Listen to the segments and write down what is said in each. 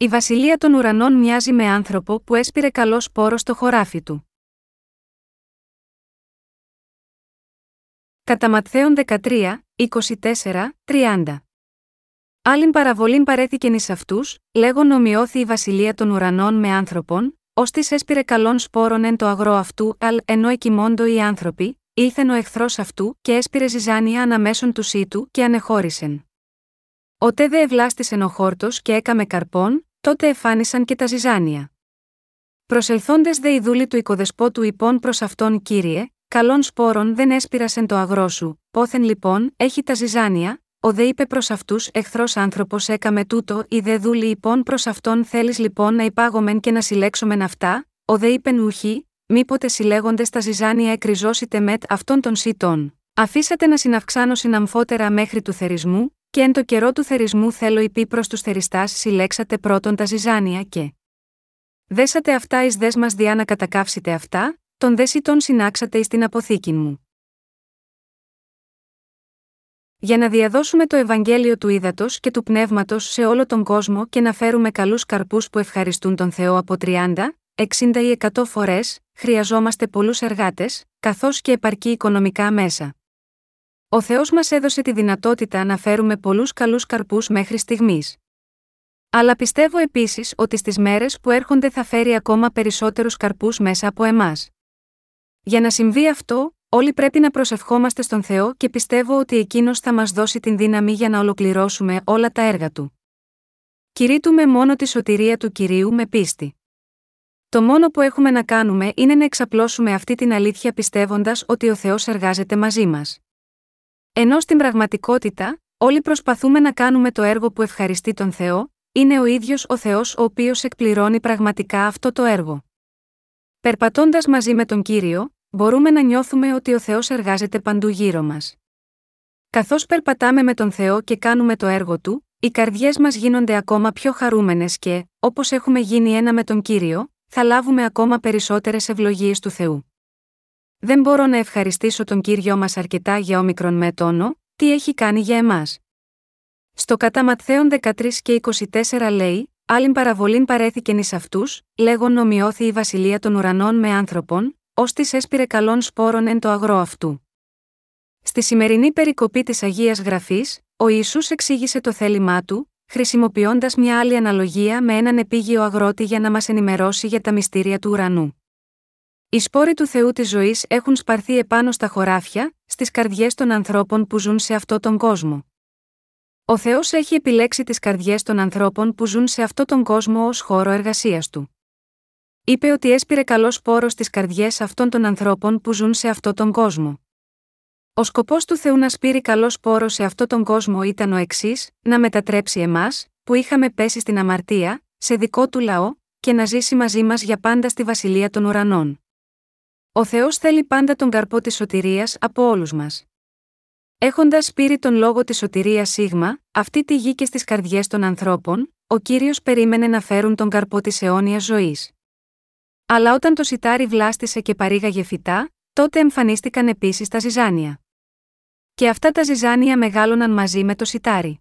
Η βασιλεία των ουρανών μοιάζει με άνθρωπο που έσπηρε καλός σπόρο στο χωράφι του. Κατά Ματθαίον 13, 24, 30. Άλλην παραβολήν παρέθηκεν εις αυτούς, λέγον ομοιώθη η βασιλεία των ουρανών με άνθρωπον, ως τη έσπηρε καλών σπόρων εν το αγρό αυτού, αλ ενώ εκοιμώντο οι άνθρωποι, ήλθεν ο εχθρός αυτού και έσπηρε ζυζάνια αναμέσων του σύτου και ανεχώρησεν. Ότε δε ευλάστησεν ο χόρτος και έκαμε καρπών, τότε εφάνισαν και τα ζυζάνια. Προσελθόντες δε οι δούλοι του οικοδεσπότου υπόν προς αυτόν κύριε, καλών σπόρων δεν έσπηρασεν το αγρό σου, πόθεν λοιπόν έχει τα ζυζάνια, ο δε είπε προς αυτούς εχθρός άνθρωπος έκαμε τούτο, η δε δούλη υπόν προς αυτόν θέλεις λοιπόν να υπάγομεν και να συλλέξομεν αυτά, ο δε είπε ουχή, μήποτε συλλέγοντες τα ζυζάνια εκριζώσετε μετ αυτών των σιτών. Αφήσατε να συναυξάνω συναμφότερα μέχρι του θερισμού, και εν το καιρό του θερισμού θέλω υπή προς τους θεριστάς συλλέξατε πρώτον τα ζυζάνια και. Δέσατε αυτά εις δες μας διά να κατακάψετε αυτά, τον δες σιτών συνάξατε εις την αποθήκη μου. Για να διαδώσουμε το Ευαγγέλιο του ύδατο και του πνεύματος σε όλο τον κόσμο και να φέρουμε καλούς καρπούς που ευχαριστούν τον Θεό από 30, 60 ή 100 φορές, χρειαζόμαστε πολλούς εργάτες, καθώς και επαρκή οικονομικά μέσα. Ο Θεός μας έδωσε τη δυνατότητα να φέρουμε πολλούς καλούς καρπούς μέχρι στιγμής. Αλλά πιστεύω επίσης ότι στις μέρες που έρχονται θα φέρει ακόμα περισσότερους καρπούς μέσα από εμάς. Για να συμβεί αυτό, όλοι πρέπει να προσευχόμαστε στον Θεό και πιστεύω ότι εκείνος θα μας δώσει την δύναμη για να ολοκληρώσουμε όλα τα έργα του. Κηρύττουμε μόνο τη σωτηρία του κυρίου με πίστη. Το μόνο που έχουμε να κάνουμε είναι να εξαπλώσουμε αυτή την αλήθεια πιστεύοντας ότι ο Θεός εργάζεται μαζί μας. Ενώ στην πραγματικότητα, όλοι προσπαθούμε να κάνουμε το έργο που ευχαριστεί τον Θεό, είναι ο ίδιος ο Θεός ο οποίος εκπληρώνει πραγματικά αυτό το έργο. Περπατώντας μαζί με τον κύριο, μπορούμε να νιώθουμε ότι ο Θεός εργάζεται παντού γύρω μας. Καθώς περπατάμε με τον Θεό και κάνουμε το έργο του, οι καρδιές μας γίνονται ακόμα πιο χαρούμενες και, όπως έχουμε γίνει ένα με τον κύριο, θα λάβουμε ακόμα περισσότερες ευλογίες του Θεού. Δεν μπορώ να ευχαριστήσω τον κύριο μας αρκετά για όμικρον με τόνο, τι έχει κάνει για εμάς. Στο κατά Ματθαίον 13 και 24 λέει, Άλλην παραβολήν παρέθηκεν ει αυτούς, λέγον νομιώθη η βασιλεία των ουρανών με άνθρωπον, ως τη έσπηρε καλών σπόρων εν το αγρό αυτού. Στη σημερινή περικοπή της Αγίας Γραφής, ο Ισού εξήγησε το θέλημά του, χρησιμοποιώντας μια άλλη αναλογία με έναν επίγειο αγρότη για να μας ενημερώσει για τα μυστήρια του ουρανού. Οι σπόροι του Θεού της ζωής έχουν σπαρθεί επάνω στα χωράφια, στις καρδιές των ανθρώπων που ζουν σε αυτόν τον κόσμο. Ο Θεός έχει επιλέξει τις καρδιές των ανθρώπων που ζουν σε αυτόν τον κόσμο ως χώρο εργασίας του. Είπε ότι έσπηρε καλό σπόρο στις καρδιές αυτών των ανθρώπων που ζουν σε αυτόν τον κόσμο. Ο σκοπός του Θεού να σπείρει καλό σπόρο σε αυτόν τον κόσμο ήταν ο εξής: να μετατρέψει εμάς, που είχαμε πέσει στην αμαρτία, σε δικό του λαό, και να ζήσει μαζί μας για πάντα στη βασιλεία των ουρανών. Ο Θεός θέλει πάντα τον καρπό της σωτηρίας από όλους μας. Έχοντας σπείρει τον λόγο της σωτηρίας σίγμα, αυτή τη γη και στις καρδιές των ανθρώπων, ο κύριος περίμενε να φέρουν τον καρπό της αιώνιας ζωής. Αλλά όταν το σιτάρι βλάστησε και παρήγαγε φυτά, τότε εμφανίστηκαν επίσης τα ζυζάνια. Και αυτά τα ζυζάνια μεγάλωναν μαζί με το σιτάρι.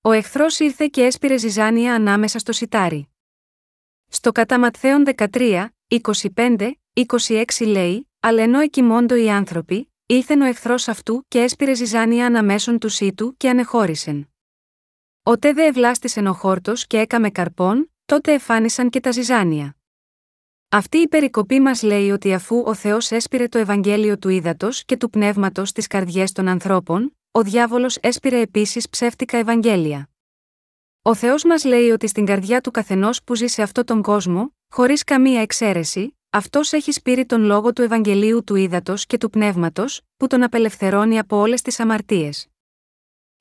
Ο εχθρός ήρθε και έσπηρε ζυζάνια ανάμεσα στο σιτάρι. Στο κατά Ματθαίον 13, 25, 26 λέει, αλλά ενώ εκοιμώντο οι άνθρωποι, ήλθεν ο εχθρός αυτού και έσπηρε ζυζάνια αναμέσων του σύτου και ανεχώρησεν. Ότε δε ευλάστησεν ο χόρτος και έκαμε καρπών, τότε εφάνισαν και τα ζυζάνια. Αυτή η περικοπή μας λέει ότι αφού ο Θεός έσπηρε το Ευαγγέλιο του ύδατος και του πνεύματος στις καρδιές των ανθρώπων, ο διάβολος έσπηρε επίσης ψεύτικα Ευαγγέλια. Ο Θεός μας λέει ότι στην καρδιά του καθενός που ζει σε αυτόν τον κόσμο, χωρίς καμία εξαίρεση, αυτός έχει σπείρει τον λόγο του Ευαγγελίου του ύδατο και του πνεύματος, που τον απελευθερώνει από όλες τις αμαρτίες.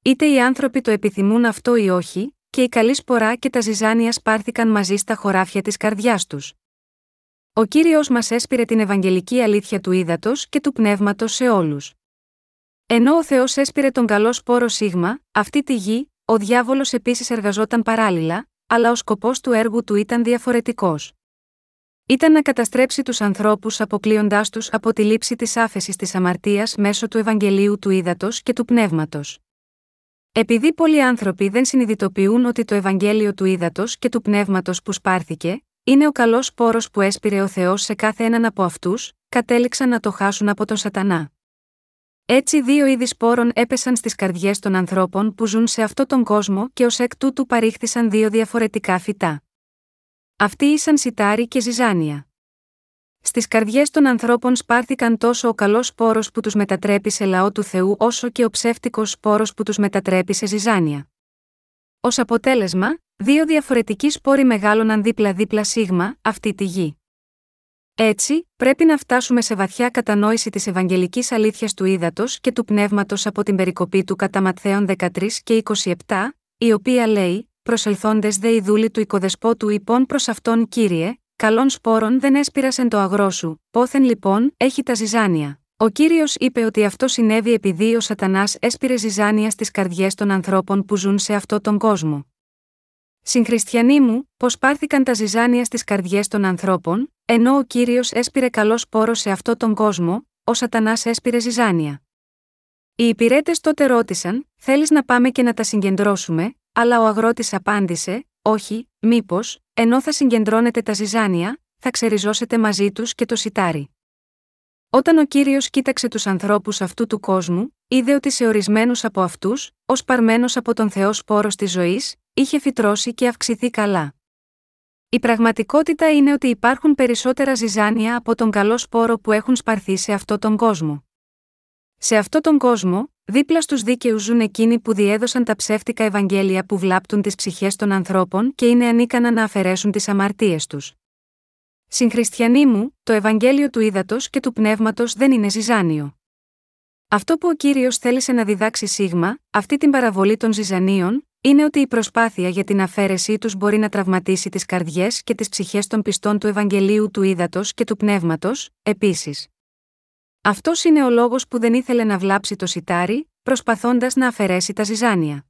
Είτε οι άνθρωποι το επιθυμούν αυτό ή όχι, και η καλή σπορά και τα ζυζάνια σπάρθηκαν μαζί στα χωράφια της καρδιάς τους. Ο κύριος μας έσπηρε την Ευαγγελική αλήθεια του ύδατο και του πνεύματος σε όλους. Ενώ ο Θεός έσπηρε τον καλό σπόρο Σίγμα, αυτή τη γη, ο διάβολος επίσης εργαζόταν παράλληλα, αλλά ο σκοπός του έργου του ήταν διαφορετικός. Ήταν να καταστρέψει τους ανθρώπους αποκλείοντάς τους από τη λήψη της άφεσης της αμαρτίας μέσω του Ευαγγελίου του Ήδατος και του Πνεύματος. Επειδή πολλοί άνθρωποι δεν συνειδητοποιούν ότι το Ευαγγέλιο του ύδατο και του πνεύματος που σπάρθηκε, είναι ο καλός πόρος που έσπηρε ο Θεός σε κάθε έναν από αυτούς, κατέληξαν να το χάσουν από τον Σατανά. Έτσι, δύο είδη σπόρων έπεσαν στις καρδιές των ανθρώπων που ζουν σε αυτόν τον κόσμο και ως εκ τούτου παρήχθησαν δύο διαφορετικά φυτά. Αυτοί ήσαν σιτάρι και ζυζάνια. Στις καρδιές των ανθρώπων σπάρθηκαν τόσο ο καλός σπόρος που τους μετατρέπει σε λαό του Θεού, όσο και ο ψεύτικος σπόρος που τους μετατρέπει σε ζυζάνια. Ω αποτέλεσμα, δύο διαφορετικοί σπόροι μεγάλωναν δίπλα-δίπλα σίγμα, αυτή τη γη. Έτσι, πρέπει να φτάσουμε σε βαθιά κατανόηση της Ευαγγελικής αλήθειας του ύδατο και του πνεύματος από την περικοπή του κατά Ματθαίων 13 και 27, η οποία λέει: Προσελθόντες δε οι δούλοι του οικοδεσπότου υπόν προς αυτόν κύριε, καλών σπόρων δεν έσπηρασεν το αγρό σου, πόθεν λοιπόν έχει τα ζυζάνια. Ο κύριος είπε ότι αυτό συνέβη επειδή ο Σατανάς έσπηρε ζυζάνια στις καρδιές των ανθρώπων που ζουν σε αυτόν τον κόσμο. Συγχριστιανοί μου, πώς πάρθηκαν τα ζυζάνια στις καρδιές των ανθρώπων, ενώ ο κύριος έσπηρε καλός σπόρο σε αυτόν τον κόσμο, ο Σατανάς έσπηρε ζυζάνια. Οι υπηρέτες τότε ρώτησαν: Θέλεις να πάμε και να τα συγκεντρώσουμε, αλλά ο αγρότης απάντησε: Όχι, μήπως, ενώ θα συγκεντρώνετε τα ζυζάνια, θα ξεριζώσετε μαζί τους και το σιτάρι. Όταν ο κύριος κοίταξε τους ανθρώπους αυτού του κόσμου, είδε ότι σε ορισμένους από αυτούς, ως παρμένος από τον Θεός σπόρο της ζωής, είχε φυτρώσει και αυξηθεί καλά. Η πραγματικότητα είναι ότι υπάρχουν περισσότερα ζυζάνια από τον καλό σπόρο που έχουν σπαρθεί σε αυτόν τον κόσμο. Σε αυτόν τον κόσμο, δίπλα στους δίκαιους ζουν εκείνοι που διέδωσαν τα ψεύτικα Ευαγγέλια που βλάπτουν τις ψυχές των ανθρώπων και είναι ανίκανα να αφαιρέσουν τις αμαρτίες τους. Συγχριστιανοί μου, το Ευαγγέλιο του ύδατο και του πνεύματος δεν είναι ζυζάνιο. Αυτό που ο κύριος θέλησε να διδάξει σίγμα, αυτή την παραβολή των ζυζανίων, είναι ότι η προσπάθεια για την αφαίρεσή τους μπορεί να τραυματίσει τις καρδιές και τις ψυχές των πιστών του Ευαγγελίου του ύδατο και του πνεύματος, επίσης. Αυτός είναι ο λόγος που δεν ήθελε να βλάψει το σιτάρι, προσπαθώντας να αφαιρέσει τα ζυζάνια.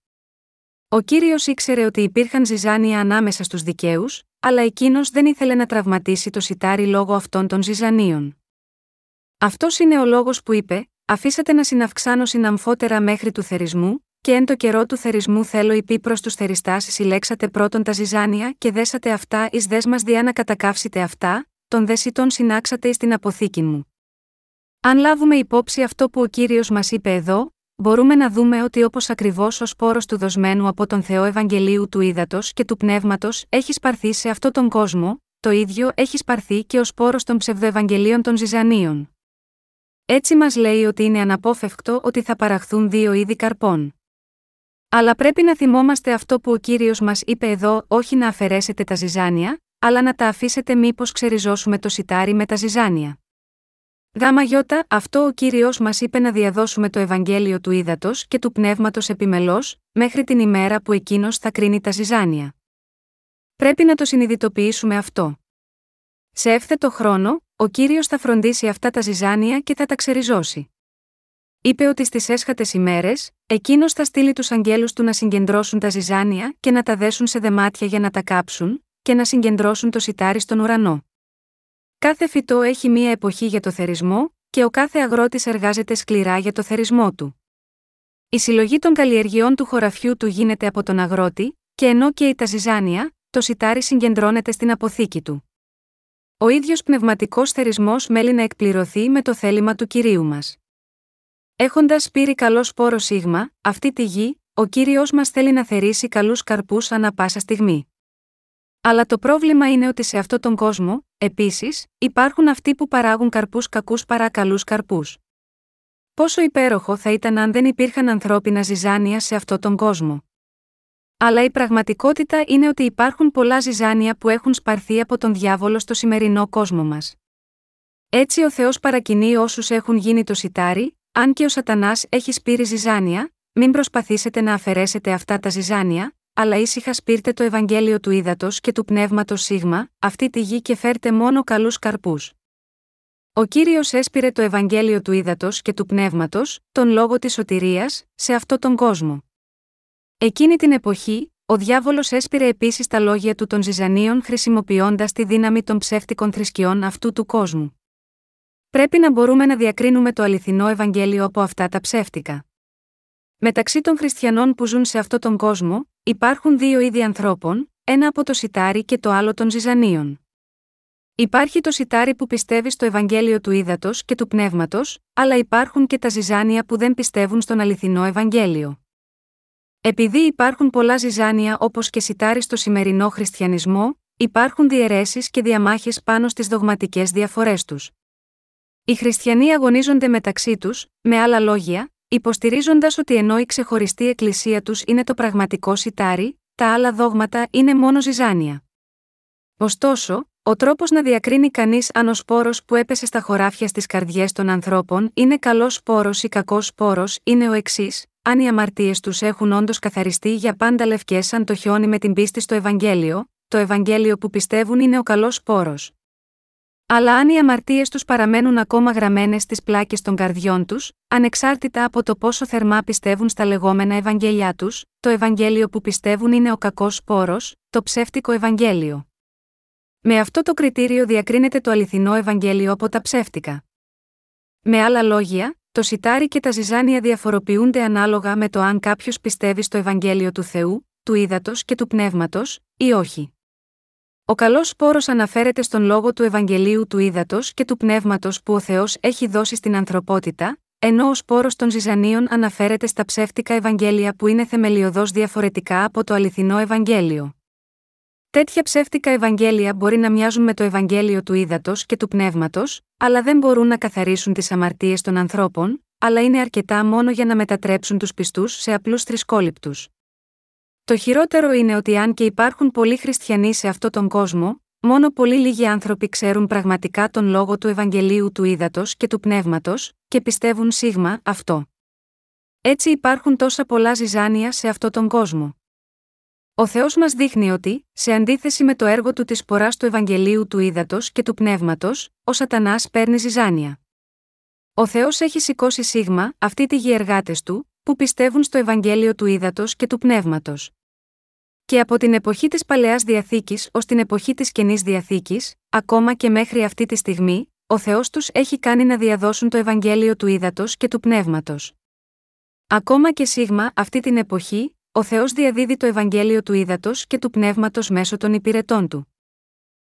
Ο κύριος ήξερε ότι υπήρχαν ζυζάνια ανάμεσα στους δικαίους, αλλά εκείνος δεν ήθελε να τραυματίσει το σιτάρι λόγω αυτών των ζυζανίων. Αυτός είναι ο λόγος που είπε: Αφήσατε να συναυξάνω συναμφότερα μέχρι του θερισμού, και εν το καιρό του θερισμού θέλω υπή προ του θεριστάς συλλέξατε πρώτον τα ζυζάνια και δέσατε αυτά εις δέσμα διά να κατακαύσετε αυτά, τον δεσιτών συνάξατε εις την αποθήκη μου. Αν λάβουμε υπόψη αυτό που ο κύριος μας είπε εδώ, μπορούμε να δούμε ότι όπως ακριβώς ο σπόρο του δοσμένου από τον Θεό Ευαγγελίου του Ήδατος και του Πνεύματος έχει σπαρθεί σε αυτόν τον κόσμο, το ίδιο έχει σπαρθεί και ο σπόρο των ψευδοευαγγελίων των Ζυζανίων. Έτσι μας λέει ότι είναι αναπόφευκτο ότι θα παραχθούν δύο είδη καρπών. Αλλά πρέπει να θυμόμαστε αυτό που ο κύριος μας είπε εδώ, όχι να αφαιρέσετε τα ζυζάνια, αλλά να τα αφήσετε μήπως ξεριζώσουμε το σιτάρι με τα ζυζάνια. Γάμα γιώτα, αυτό ο κύριος μας είπε να διαδώσουμε το Ευαγγέλιο του ύδατο και του πνεύματος επιμελώς, μέχρι την ημέρα που εκείνος θα κρίνει τα ζυζάνια. Πρέπει να το συνειδητοποιήσουμε αυτό. Σε εύθετο χρόνο, ο κύριος θα φροντίσει αυτά τα ζυζάνια και θα τα ξεριζώσει. Είπε ότι στις έσχατες ημέρες, εκείνος θα στείλει τους αγγέλους του να συγκεντρώσουν τα ζυζάνια και να τα δέσουν σε δεμάτια για να τα κάψουν, και να συγκεντρώσουν το σιτάρι στον ουρανό. Κάθε φυτό έχει μία εποχή για το θερισμό, και ο κάθε αγρότης εργάζεται σκληρά για το θερισμό του. Η συλλογή των καλλιεργειών του χωραφιού του γίνεται από τον αγρότη, και ενώ καίει τα ζυζάνια, το σιτάρι συγκεντρώνεται στην αποθήκη του. Ο ίδιος πνευματικός θερισμός μέλει να εκπληρωθεί με το θέλημα του κυρίου μας. Έχοντας πήρει καλό σπόρο σίγμα, αυτή τη γη, ο κύριος μας θέλει να θερήσει καλούς καρπούς ανά πάσα στιγμή. Αλλά το πρόβλημα είναι ότι σε αυτόν τον κόσμο, επίσης, υπάρχουν αυτοί που παράγουν καρπούς κακούς παρά καλούς καρπούς. Πόσο υπέροχο θα ήταν αν δεν υπήρχαν ανθρώπινα ζυζάνια σε αυτόν τον κόσμο. Αλλά η πραγματικότητα είναι ότι υπάρχουν πολλά ζυζάνια που έχουν σπαρθεί από τον διάβολο στο σημερινό κόσμο μας. Έτσι ο Θεός παρακινεί όσους έχουν γίνει το σιτάρι, αν και ο Σατανάς έχει σπείρει ζυζάνια, μην προσπαθήσετε να αφαιρέσετε αυτά τα ζυζάνια, αλλά ήσυχα σπείρτε το Ευαγγέλιο του ύδατο και του πνεύματος σίγμα, αυτή τη γη και φέρτε μόνο καλούς καρπούς. Ο κύριος έσπηρε το Ευαγγέλιο του ύδατο και του πνεύματος, τον λόγο της σωτηρίας, σε αυτόν τον κόσμο. Εκείνη την εποχή, ο διάβολος έσπηρε επίσης τα λόγια του των Ζυζανίων χρησιμοποιώντας τη δύναμη των ψεύτικων θρησκειών αυτού του κόσμου. Πρέπει να μπορούμε να διακρίνουμε το αληθινό Ευαγγέλιο από αυτά τα ψεύτικα. Μεταξύ των χριστιανών που ζουν σε αυτόν τον κόσμο, υπάρχουν δύο είδη ανθρώπων, ένα από το σιτάρι και το άλλο των ζυζανίων. Υπάρχει το σιτάρι που πιστεύει στο Ευαγγέλιο του ύδατο και του πνεύματος, αλλά υπάρχουν και τα ζυζάνια που δεν πιστεύουν στον αληθινό Ευαγγέλιο. Επειδή υπάρχουν πολλά ζυζάνια όπως και σιτάρι στο σημερινό χριστιανισμό, υπάρχουν διαιρέσεις και διαμάχες πάνω στις δογματικές διαφορές τους. Οι χριστιανοί αγωνίζονται μεταξύ τους, με άλλα λόγια, υποστηρίζοντας ότι ενώ η ξεχωριστή εκκλησία τους είναι το πραγματικό σιτάρι, τα άλλα δόγματα είναι μόνο ζυζάνια. Ωστόσο, ο τρόπος να διακρίνει κανείς αν ο σπόρος που έπεσε στα χωράφια στις καρδιές των ανθρώπων είναι καλός σπόρος ή κακός σπόρος είναι ο εξής: αν οι αμαρτίες τους έχουν όντως καθαριστεί για πάντα λευκές σαν το χιόνι με την πίστη στο Ευαγγέλιο, το Ευαγγέλιο που πιστεύουν είναι ο καλός σπόρος. Αλλά αν οι αμαρτίες τους παραμένουν ακόμα γραμμένες στις πλάκες των καρδιών τους, ανεξάρτητα από το πόσο θερμά πιστεύουν στα λεγόμενα Ευαγγέλια τους, το Ευαγγέλιο που πιστεύουν είναι ο κακός σπόρο, το ψεύτικο Ευαγγέλιο. Με αυτό το κριτήριο διακρίνεται το αληθινό Ευαγγέλιο από τα ψεύτικα. Με άλλα λόγια, το σιτάρι και τα ζυζάνια διαφοροποιούνται ανάλογα με το αν κάποιος πιστεύει στο Ευαγγέλιο του Θεού, του ύδατο και του πνεύματος, ή όχι. Ο καλός σπόρο αναφέρεται στον λόγο του Ευαγγελίου του ύδατο και του πνεύματος που ο Θεός έχει δώσει στην ανθρωπότητα, ενώ ο σπόρο των ζυζανίων αναφέρεται στα ψεύτικα Ευαγγέλια που είναι θεμελιωδώς διαφορετικά από το αληθινό Ευαγγέλιο. Τέτοια ψεύτικα Ευαγγέλια μπορεί να μοιάζουν με το Ευαγγέλιο του ύδατο και του πνεύματος, αλλά δεν μπορούν να καθαρίσουν τις αμαρτίες των ανθρώπων, αλλά είναι αρκετά μόνο για να μετατρέψουν τους πιστούς σε απλούς θρησκόληπτους. Το χειρότερο είναι ότι αν και υπάρχουν πολλοί χριστιανοί σε αυτόν τον κόσμο, μόνο πολύ λίγοι άνθρωποι ξέρουν πραγματικά τον λόγο του Ευαγγελίου του ύδατο και του πνεύματος, και πιστεύουν σίγμα αυτό. Έτσι υπάρχουν τόσα πολλά ζυζάνια σε αυτόν τον κόσμο. Ο Θεός μας δείχνει ότι, σε αντίθεση με το έργο του της ποράς του Ευαγγελίου του Ήδατος και του Πνεύματος, ο Σατανάς παίρνει ζυζάνια. Ο Θεός έχει σηκώσει σίγμα, αυτοί τη γη εργάτες του, που πιστεύουν στο Ευαγγέλιο του Ήδατος και του Πνεύματος. Και από την εποχή της Παλαιάς Διαθήκης ως την εποχή της Καινής Διαθήκης, ακόμα και μέχρι αυτή τη στιγμή, ο Θεός τους έχει κάνει να διαδώσουν το Ευαγγέλιο του Ήδατος και του Πνεύματος. Ακόμα και σίγμα αυτή την εποχή, ο Θεός διαδίδει το Ευαγγέλιο του ύδατο και του πνεύματος μέσω των υπηρετών του.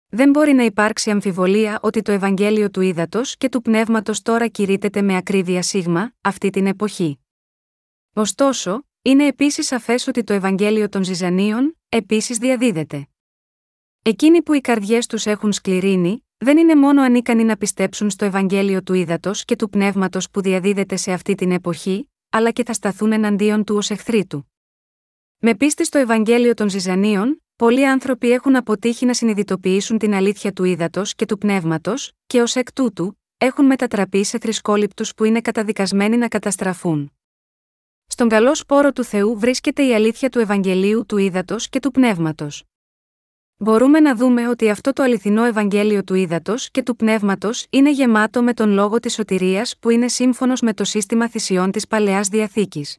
Δεν μπορεί να υπάρξει αμφιβολία ότι το Ευαγγέλιο του ύδατο και του πνεύματος τώρα κηρύτεται με ακρίβεια σίγμα, αυτή την εποχή. Ωστόσο, είναι επίσης σαφές ότι το Ευαγγέλιο των Ζυζανίων, επίσης διαδίδεται. Εκείνοι που οι καρδιές τους έχουν σκληρύνει, δεν είναι μόνο ανίκανοι να πιστέψουν στο Ευαγγέλιο του ύδατο και του πνεύματος που διαδίδεται σε αυτή την εποχή, αλλά και θα σταθούν εναντίον του ως εχθροί του. Με πίστη στο Ευαγγέλιο των Ζυζανίων, πολλοί άνθρωποι έχουν αποτύχει να συνειδητοποιήσουν την αλήθεια του ύδατο και του πνεύματος, και ως εκ τούτου, έχουν μετατραπεί σε θρησκόληπτους που είναι καταδικασμένοι να καταστραφούν. Στον καλό σπόρο του Θεού βρίσκεται η αλήθεια του Ευαγγελίου του ύδατο και του πνεύματος. Μπορούμε να δούμε ότι αυτό το αληθινό Ευαγγέλιο του ύδατο και του πνεύματος είναι γεμάτο με τον λόγο της σωτηρίας που είναι σύμφωνος με το σύστημα θυσιών της παλαιάς διαθήκης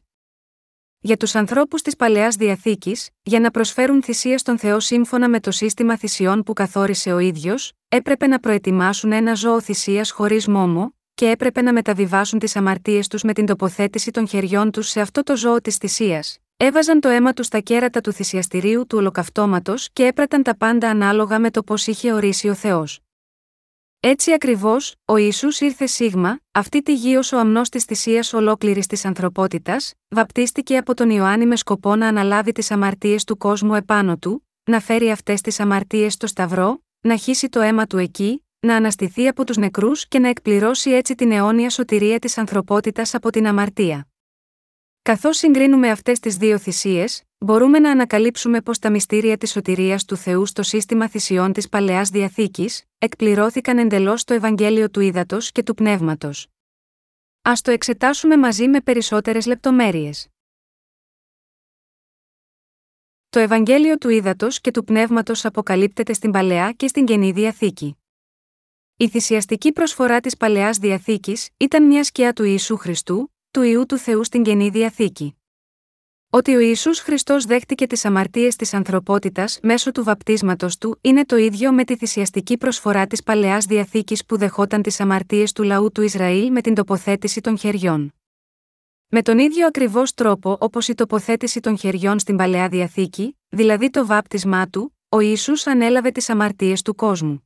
για τους ανθρώπους της παλαιάς διαθήκης, για να προσφέρουν θυσία στον Θεό σύμφωνα με το σύστημα θυσιών που καθόρισε ο ίδιος, έπρεπε να προετοιμάσουν ένα ζώο θυσίας χωρίς μόμο, και έπρεπε να μεταβιβάσουν τις αμαρτίες τους με την τοποθέτηση των χεριών τους σε αυτό το ζώο της θυσίας. Έβαζαν το αίμα τους στα κέρατα του θυσιαστηρίου του ολοκαυτώματος και έπραταν τα πάντα ανάλογα με το πώς είχε ορίσει ο Θεός. Έτσι ακριβώς, ο Ισού ήρθε σίγμα, αυτή τη γη ως ο αμνός της θυσίας ολόκληρης της ανθρωπότητας, βαπτίστηκε από τον Ιωάννη με σκοπό να αναλάβει τις αμαρτίες του κόσμου επάνω του, να φέρει αυτές τις αμαρτίες στο Σταυρό, να χύσει το αίμα του εκεί, να αναστηθεί από τους νεκρούς και να εκπληρώσει έτσι την αιώνια σωτηρία της ανθρωπότητας από την αμαρτία. Καθώς συγκρίνουμε αυτές τις δύο θυσίες, μπορούμε να ανακαλύψουμε πως τα μυστήρια της σωτηρίας του Θεού στο σύστημα θυσιών της παλαιάς διαθήκης, εκπληρώθηκαν εντελώς στο Ευαγγέλιο του Ήδατος και του Πνεύματος. Α το εξετάσουμε μαζί με περισσότερες λεπτομέρειες. Το Ευαγγέλιο του Ήδατος και του Πνεύματος αποκαλύπτεται στην παλαιά και στην καινή διαθήκη. Η θυσιαστική προσφορά της παλαιάς διαθήκης ήταν μια σκιά του Ιησού Χριστού, του ιού του Θεού στην καινή διαθήκη. Ότι ο Ιησούς Χριστός δέχτηκε τις αμαρτίες της ανθρωπότητας μέσω του βαπτίσματος του είναι το ίδιο με τη θυσιαστική προσφορά της παλαιάς διαθήκης που δεχόταν τις αμαρτίες του λαού του Ισραήλ με την τοποθέτηση των χεριών. Με τον ίδιο ακριβώς τρόπο όπως η τοποθέτηση των χεριών στην παλαιά διαθήκη, δηλαδή το βάπτισμά του, ο Ιησούς ανέλαβε τις αμαρτίες του κόσμου.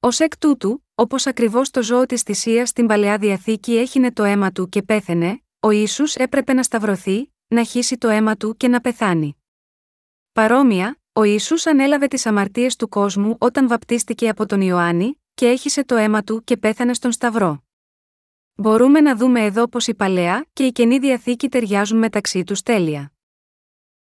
Ω εκ τούτου, όπως ακριβώς το ζώο της θυσίας στην παλαιά διαθήκη έχινε το αίμα του και πέθαινε, ο Ιησούς έπρεπε να σταυρωθεί, να χύσει το αίμα του και να πεθάνει. Παρόμοια, ο Ιησούς ανέλαβε τις αμαρτίες του κόσμου όταν βαπτίστηκε από τον Ιωάννη, και έχισε το αίμα του και πέθανε στον Σταυρό. Μπορούμε να δούμε εδώ πως η παλαιά και η καινή διαθήκη ταιριάζουν μεταξύ τους τέλεια.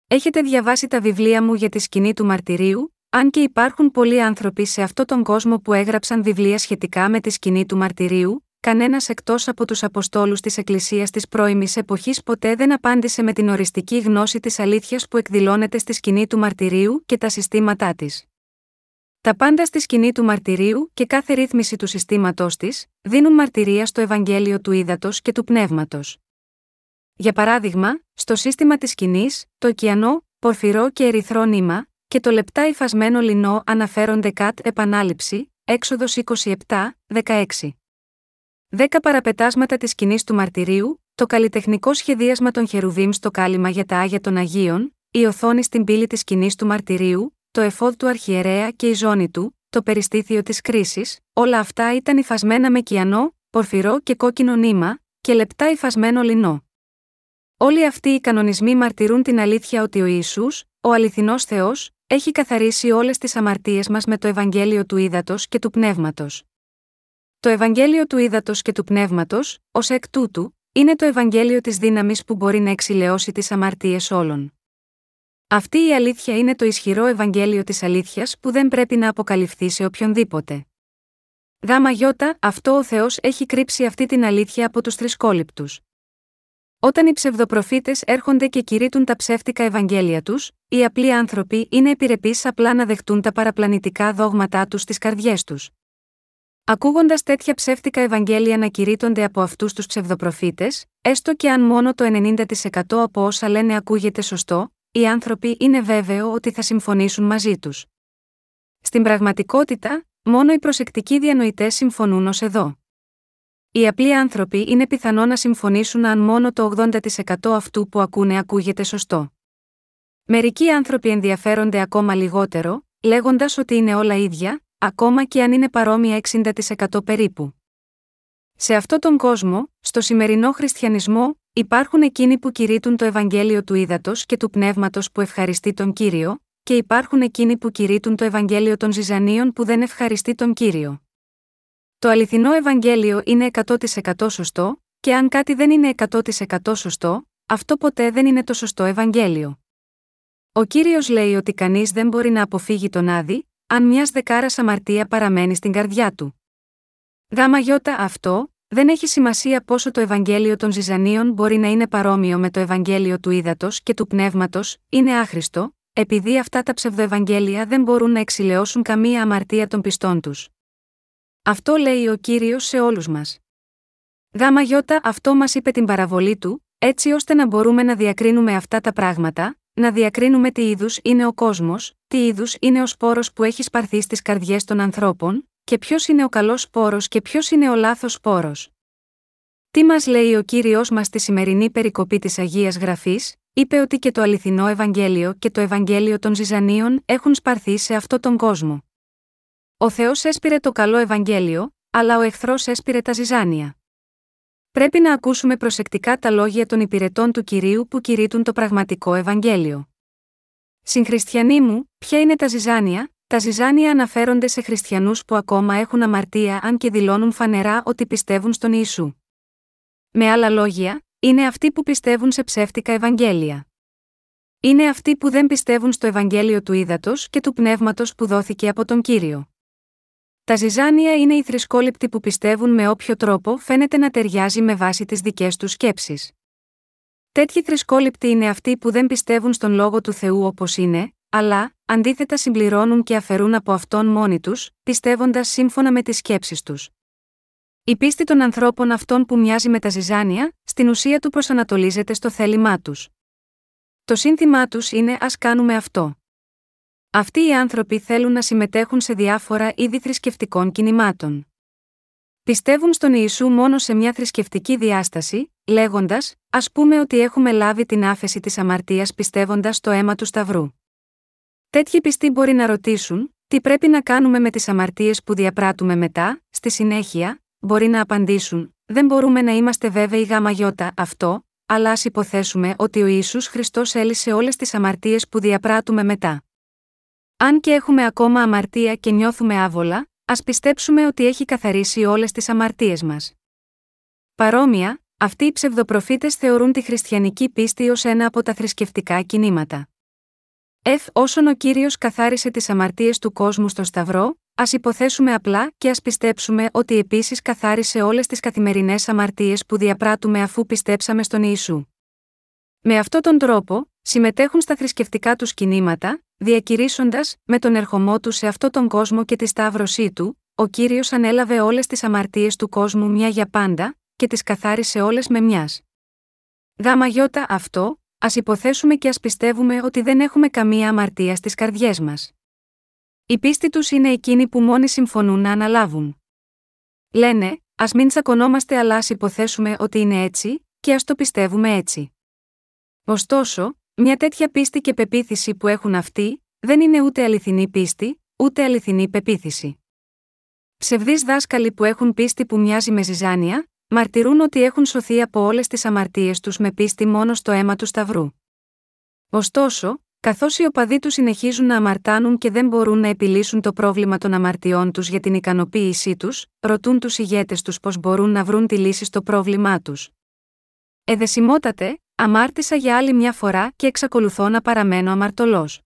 Έχετε διαβάσει τα βιβλία μου για τη σκηνή του μαρτυρίου, αν και υπάρχουν πολλοί άνθρωποι σε αυτόν τον κόσμο που έγραψαν βιβλία σχετικά με τη σκηνή του μαρτυρίου, κανένας εκτός από τους Αποστόλους της Εκκλησίας της πρώιμης εποχής ποτέ δεν απάντησε με την οριστική γνώση της αλήθειας που εκδηλώνεται στη σκηνή του μαρτυρίου και τα συστήματά της. Τα πάντα στη σκηνή του μαρτυρίου και κάθε ρύθμιση του συστήματός της, δίνουν μαρτυρία στο Ευαγγέλιο του Ήδατος και του Πνεύματος. Για παράδειγμα, στο σύστημα της σκηνής, το ωκεανό, πορφυρό και ερυθρό νήμα, και το λεπτά υφασμένο λινό αναφέρονται κατ' επανάληψη, έξοδος 27, 16. Δέκα παραπετάσματα της σκηνής του μαρτυρίου, το καλλιτεχνικό σχεδίασμα των χερουβίμ στο κάλυμα για τα άγια των Αγίων, η οθόνη στην πύλη της σκηνής του μαρτυρίου, το εφόδ του αρχιερέα και η ζώνη του, το περιστήθιο της κρίσης, όλα αυτά ήταν υφασμένα με κιανό, πορφυρό και κόκκινο νήμα, και λεπτά υφασμένο λινό. Όλοι αυτοί οι κανονισμοί μαρτυρούν την αλήθεια ότι ο Ισού, ο αληθινός Θεός, έχει καθαρίσει όλες τις αμαρτίες μας με το Ευαγγέλιο του Ήδατος και του Πνεύματος. Το Ευαγγέλιο του Ήδατος και του Πνεύματος, ως εκ τούτου, είναι το Ευαγγέλιο της δύναμης που μπορεί να εξηλαιώσει τις αμαρτίες όλων. Αυτή η αλήθεια είναι το ισχυρό Ευαγγέλιο της αλήθειας που δεν πρέπει να αποκαλυφθεί σε οποιονδήποτε. Γάμα γιώτα, αυτό ο Θεός έχει κρύψει αυτή την αλήθεια από τους θρησκόληπτους. Όταν οι ψευδοπροφήτες έρχονται και κηρύττουν τα ψεύτικα Ευαγγέλια τους, οι απλοί άνθρωποι είναι επιρρεπείς απλά να δεχτούν τα παραπλανητικά δόγματά τους στις καρδιές τους. Ακούγοντας τέτοια ψεύτικα Ευαγγέλια να κηρύττονται από αυτούς τους ψευδοπροφήτες, έστω και αν μόνο το 90% από όσα λένε ακούγεται σωστό, οι άνθρωποι είναι βέβαιο ότι θα συμφωνήσουν μαζί τους. Στην πραγματικότητα, μόνο οι προσεκτικοί διανοητές συμφωνούν ως εδώ. Οι απλοί άνθρωποι είναι πιθανό να συμφωνήσουν αν μόνο το 80% αυτού που ακούνε ακούγεται σωστό. Μερικοί άνθρωποι ενδιαφέρονται ακόμα λιγότερο, λέγοντας ότι είναι όλα ίδια, ακόμα και αν είναι παρόμοια 60% περίπου. Σε αυτόν τον κόσμο, στο σημερινό χριστιανισμό, υπάρχουν εκείνοι που κηρύττουν το Ευαγγέλιο του Ήδατος και του Πνεύματος που ευχαριστεί τον κύριο, και υπάρχουν εκείνοι που κηρύττουν το Ευαγγέλιο των Ζυζανίων που δεν ευχαριστεί τον κύριο. Το αληθινό Ευαγγέλιο είναι 100% σωστό, και αν κάτι δεν είναι 100% σωστό, αυτό ποτέ δεν είναι το σωστό Ευαγγέλιο. Ο κύριος λέει ότι κανείς δεν μπορεί να αποφύγει τον άδει, αν μιας δεκάρας αμαρτία παραμένει στην καρδιά του. Γάμα γιώτα αυτό, δεν έχει σημασία πόσο το Ευαγγέλιο των Ζυζανίων μπορεί να είναι παρόμοιο με το Ευαγγέλιο του Ήδατος και του Πνεύματος, είναι άχρηστο, επειδή αυτά τα ψευδοευαγγέλια δεν μπορούν να εξηλαιώσουν καμία αμαρτία των πιστών τους. Αυτό λέει ο κύριος σε όλους μας. Γάμα γιώτα αυτό μας είπε την παραβολή του, έτσι ώστε να μπορούμε να διακρίνουμε αυτά τα πράγματα, να διακρίνουμε τι είδους είναι ο κόσμος, τι είδους είναι ο σπόρος που έχει σπαρθεί στις καρδιές των ανθρώπων, και ποιος είναι ο καλός σπόρος και ποιος είναι ο λάθος σπόρος. Τι μας λέει ο κύριος μας στη σημερινή περικοπή της Αγίας Γραφής, είπε ότι και το αληθινό Ευαγγέλιο και το Ευαγγέλιο των Ζυζανίων έχουν σπαρθεί σε αυτόν τον κόσμο. Ο Θεός έσπηρε το καλό Ευαγγέλιο, αλλά ο εχθρός έσπηρε τα ζυζάνια. Πρέπει να ακούσουμε προσεκτικά τα λόγια των υπηρετών του κυρίου που κηρύττουν το πραγματικό Ευαγγέλιο. Συγχριστιανοί μου, ποια είναι τα ζυζάνια, τα ζυζάνια αναφέρονται σε χριστιανούς που ακόμα έχουν αμαρτία αν και δηλώνουν φανερά ότι πιστεύουν στον Ιησού. Με άλλα λόγια, είναι αυτοί που πιστεύουν σε ψεύτικα Ευαγγέλια. Είναι αυτοί που δεν πιστεύουν στο Ευαγγέλιο του Ήδατος και του Πνεύματος που δόθηκε από τον κύριο. Τα ζυζάνια είναι οι θρησκόληπτοι που πιστεύουν με όποιο τρόπο φαίνεται να ταιριάζει με βάση τις δικές τους σκέψεις. Τέτοιοι θρησκόληπτοι είναι αυτοί που δεν πιστεύουν στον λόγο του Θεού όπως είναι, αλλά, αντίθετα συμπληρώνουν και αφαιρούν από αυτόν μόνοι τους, πιστεύοντας σύμφωνα με τις σκέψεις τους. Η πίστη των ανθρώπων αυτών που μοιάζει με τα ζυζάνια, στην ουσία του προσανατολίζεται στο θέλημά τους. Το σύνθημά τους είναι Α κάνουμε αυτό. Αυτοί οι άνθρωποι θέλουν να συμμετέχουν σε διάφορα είδη θρησκευτικών κινημάτων. Πιστεύουν στον Ιησού μόνο σε μια θρησκευτική διάσταση, λέγοντας, ας πούμε ότι έχουμε λάβει την άφεση της αμαρτίας πιστεύοντας το αίμα του Σταυρού. Τέτοιοι πιστοί μπορεί να ρωτήσουν, τι πρέπει να κάνουμε με τις αμαρτίες που διαπράττουμε μετά, στη συνέχεια, μπορεί να απαντήσουν, δεν μπορούμε να είμαστε βέβαιοι γάμα γιώτα αυτό, αλλά ας υποθέσουμε ότι ο Ισού Χριστός έλυσε όλες τις αμαρτίες που διαπράττουμε μετά. Αν και έχουμε ακόμα αμαρτία και νιώθουμε άβολα, ας πιστέψουμε ότι έχει καθαρίσει όλες τις αμαρτίες μας. Παρόμοια, αυτοί οι ψευδοπροφήτες θεωρούν τη χριστιανική πίστη ως ένα από τα θρησκευτικά κινήματα. Εφ όσον ο κύριος καθάρισε τις αμαρτίες του κόσμου στο Σταυρό, ας υποθέσουμε απλά και ας πιστέψουμε ότι επίσης καθάρισε όλες τις καθημερινές αμαρτίες που διαπράττουμε αφού πιστέψαμε στον Ιησού. Με αυτόν τον τρόπο, συμμετέχουν στα θρησκευτικά τους κινήματα, διακηρύσσοντας, με τον ερχομό τους σε αυτόν τον κόσμο και τη σταύρωσή του, ο κύριος ανέλαβε όλες τις αμαρτίες του κόσμου μια για πάντα, και τις καθάρισε όλες με μιας. Γάμα γιώτα αυτό, ας υποθέσουμε και ας πιστεύουμε ότι δεν έχουμε καμία αμαρτία στις καρδιές μας. Η πίστη τους είναι εκείνοι που μόνοι συμφωνούν να αναλάβουν. Λένε, ας μην τσακωνόμαστε αλλά ας υποθέσουμε ότι είναι έτσι, και ας το πιστεύουμε έτσι. Ωστόσο, μια τέτοια πίστη και πεποίθηση που έχουν αυτοί, δεν είναι ούτε αληθινή πίστη, ούτε αληθινή πεποίθηση. Ψευδείς δάσκαλοι που έχουν πίστη που μοιάζει με ζυζάνια, μαρτυρούν ότι έχουν σωθεί από όλες τις αμαρτίες τους με πίστη μόνο στο αίμα του Σταυρού. Ωστόσο, καθώς οι οπαδοί τους συνεχίζουν να αμαρτάνουν και δεν μπορούν να επιλύσουν το πρόβλημα των αμαρτιών τους για την ικανοποίησή τους, ρωτούν τους ηγέτες τους πώς μπορούν να βρουν τη λύση στο πρόβλημά τους. Εδεσιμότατε, αμάρτησα για άλλη μια φορά και εξακολουθώ να παραμένω αμαρτωλός.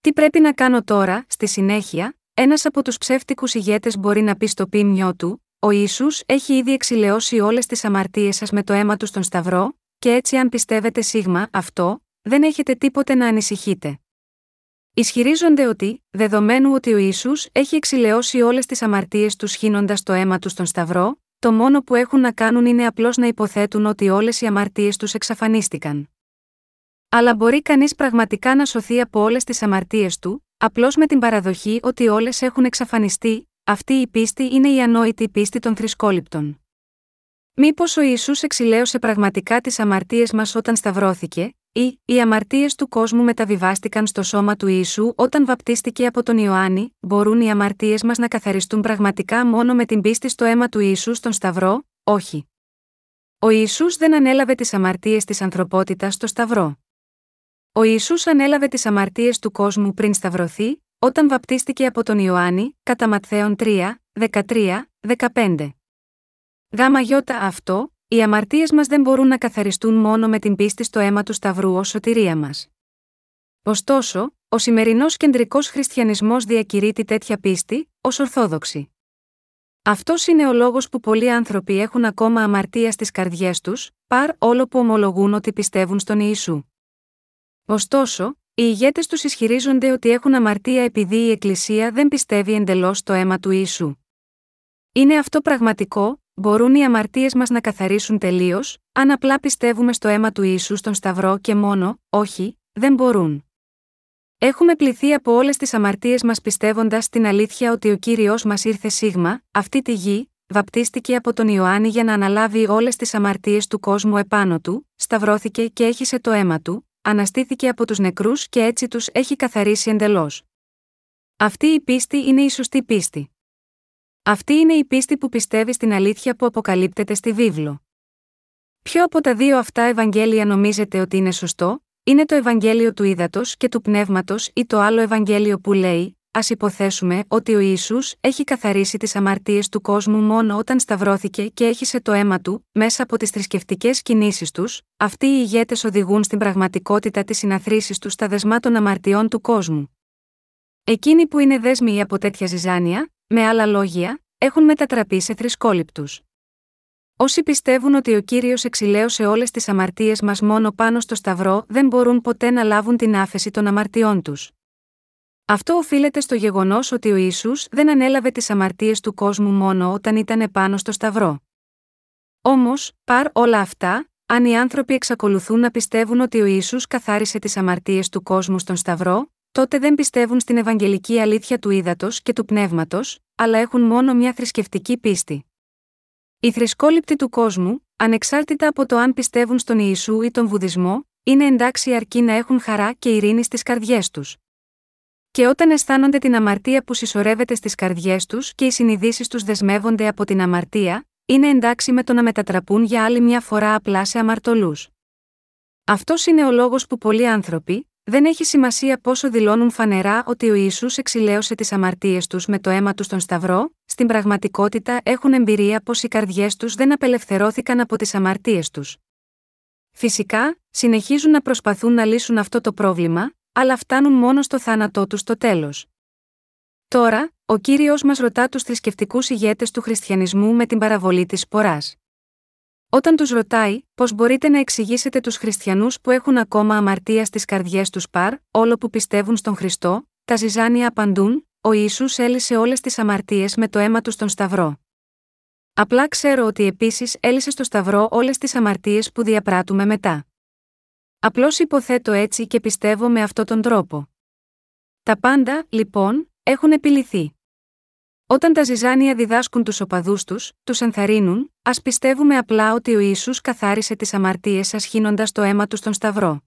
Τι πρέπει να κάνω τώρα, στη συνέχεια, ένας από τους ψεύτικους ηγέτες μπορεί να πει στο πίμνιό του, ο Ιησούς έχει ήδη εξηλαιώσει όλες τις αμαρτίες σας με το αίμα του στον Σταυρό, και έτσι αν πιστεύετε σίγμα αυτό, δεν έχετε τίποτε να ανησυχείτε. Ισχυρίζονται ότι, δεδομένου ότι ο Ισού έχει εξηλαιώσει όλες τις αμαρτίες τους χύνοντας το αίμα του στον Σταυρό, το μόνο που έχουν να κάνουν είναι απλώς να υποθέτουν ότι όλες οι αμαρτίες τους εξαφανίστηκαν. Αλλά μπορεί κανείς πραγματικά να σωθεί από όλες τις αμαρτίες του, απλώς με την παραδοχή ότι όλες έχουν εξαφανιστεί, αυτή η πίστη είναι η ανόητη πίστη των θρησκόληπτων. Μήπως ο Ισού εξηλαίωσε πραγματικά τις αμαρτίες μας όταν σταυρώθηκε, ή οι αμαρτίες του κόσμου μεταβιβάστηκαν στο σώμα του Ιησού όταν βαπτίστηκε από τον Ιωάννη, μπορούν οι αμαρτίες μας να καθαριστούν πραγματικά μόνο με την πίστη στο αίμα του Ιησού στον Σταυρό, όχι. Ο Ιησούς δεν ανέλαβε τις αμαρτίες της ανθρωπότητας στο Σταυρό. Ο Ιησούς ανέλαβε τις αμαρτίες του κόσμου πριν σταυρωθεί, όταν βαπτίστηκε από τον Ιωάννη, κατά Ματθαίον 3, 13, 15. Γάμα γιώτα αυτό, οι αμαρτίες μας δεν μπορούν να καθαριστούν μόνο με την πίστη στο αίμα του Σταυρού ως σωτηρία μας. Ωστόσο, ο σημερινός κεντρικός χριστιανισμός διακηρύττει τέτοια πίστη, ως Ορθόδοξη. Αυτός είναι ο λόγος που πολλοί άνθρωποι έχουν ακόμα αμαρτία στις καρδιές τους, παρ όλο που ομολογούν ότι πιστεύουν στον Ιησού. Ωστόσο, οι ηγέτες τους ισχυρίζονται ότι έχουν αμαρτία επειδή η Εκκλησία δεν πιστεύει εντελώς στο αίμα του Ιησού. Είναι αυτό πραγματικό, μπορούν οι αμαρτίες μας να καθαρίσουν τελείως, αν απλά πιστεύουμε στο αίμα του ίσου στον Σταυρό και μόνο, όχι, δεν μπορούν. Έχουμε πληθεί από όλες τις αμαρτίες μας πιστεύοντας στην αλήθεια ότι ο κύριος μας ήρθε σίγμα, αυτή τη γη, βαπτίστηκε από τον Ιωάννη για να αναλάβει όλες τις αμαρτίες του κόσμου επάνω του, σταυρώθηκε και έχισε το αίμα του, αναστήθηκε από τους νεκρούς και έτσι τους έχει καθαρίσει εντελώς. Αυτή η πίστη είναι η σωστή πίστη. Αυτή είναι η πίστη που πιστεύει στην αλήθεια που αποκαλύπτεται στη βίβλο. Ποιο από τα δύο αυτά Ευαγγέλια νομίζετε ότι είναι σωστό, είναι το Ευαγγέλιο του Ήδατος και του Πνεύματος ή το άλλο Ευαγγέλιο που λέει, Α υποθέσουμε ότι ο Ιησούς έχει καθαρίσει τις αμαρτίες του κόσμου μόνο όταν σταυρώθηκε και έχισε το αίμα του, μέσα από τις θρησκευτικές κινήσεις τους, αυτοί οι ηγέτες οδηγούν στην πραγματικότητα της συναθρήσης τους στα δεσμά των αμαρτιών του κόσμου. Εκείνοι που είναι δέσμοι από τέτοια ζυζάνια, με άλλα λόγια, έχουν μετατραπεί σε θρησκόληπτους. Όσοι πιστεύουν ότι ο κύριος εξηλαίωσε όλες τις αμαρτίες μας μόνο πάνω στο Σταυρό δεν μπορούν ποτέ να λάβουν την άφεση των αμαρτιών τους. Αυτό οφείλεται στο γεγονός ότι ο ίσου δεν ανέλαβε τις αμαρτίες του κόσμου μόνο όταν ήταν επάνω στο Σταυρό. Όμως, παρ όλα αυτά, αν οι άνθρωποι εξακολουθούν να πιστεύουν ότι ο Ιησούς καθάρισε τις αμαρτίες του κόσμου στον Σταυρό, τότε δεν πιστεύουν στην Ευαγγελική αλήθεια του ύδατο και του πνεύματος, αλλά έχουν μόνο μια θρησκευτική πίστη. Οι θρησκόληπτοι του κόσμου, ανεξάρτητα από το αν πιστεύουν στον Ιησού ή τον Βουδισμό, είναι εντάξει αρκεί να έχουν χαρά και ειρήνη στις καρδιές τους. Και όταν αισθάνονται την αμαρτία που συσσωρεύεται στις καρδιές τους και οι συνειδήσεις τους δεσμεύονται από την αμαρτία, είναι εντάξει με το να μετατραπούν για άλλη μια φορά απλά σε αμαρτωλούς. Αυτός είναι ο λόγος που πολλοί άνθρωποι, δεν έχει σημασία πόσο δηλώνουν φανερά ότι ο Ιησούς εξηλαίωσε τις αμαρτίες τους με το αίμα του στον Σταυρό, στην πραγματικότητα έχουν εμπειρία πως οι καρδιές τους δεν απελευθερώθηκαν από τις αμαρτίες τους. Φυσικά, συνεχίζουν να προσπαθούν να λύσουν αυτό το πρόβλημα, αλλά φτάνουν μόνο στο θάνατό τους στο τέλος. Τώρα, ο κύριος μας ρωτά τους θρησκευτικούς ηγέτες του χριστιανισμού με την παραβολή της σπορά. Όταν τους ρωτάει, πώς μπορείτε να εξηγήσετε τους χριστιανούς που έχουν ακόμα αμαρτία στις καρδιές τους παρ, όλο που πιστεύουν στον Χριστό, τα ζυζάνια απαντούν, ο Ισού έλυσε όλες τις αμαρτίες με το αίμα του στον Σταυρό. Απλά ξέρω ότι επίσης έλυσε στο Σταυρό όλες τις αμαρτίες που διαπράττουμε μετά. Απλώς υποθέτω έτσι και πιστεύω με αυτόν τον τρόπο. Τα πάντα, λοιπόν, έχουν επιληθεί. Όταν τα ζυζάνια διδάσκουν τους οπαδούς τους, τους ενθαρρύνουν, ας πιστεύουμε απλά ότι ο Ιησούς καθάρισε τις αμαρτίες ασχήνοντα το αίμα τους στον Σταυρό.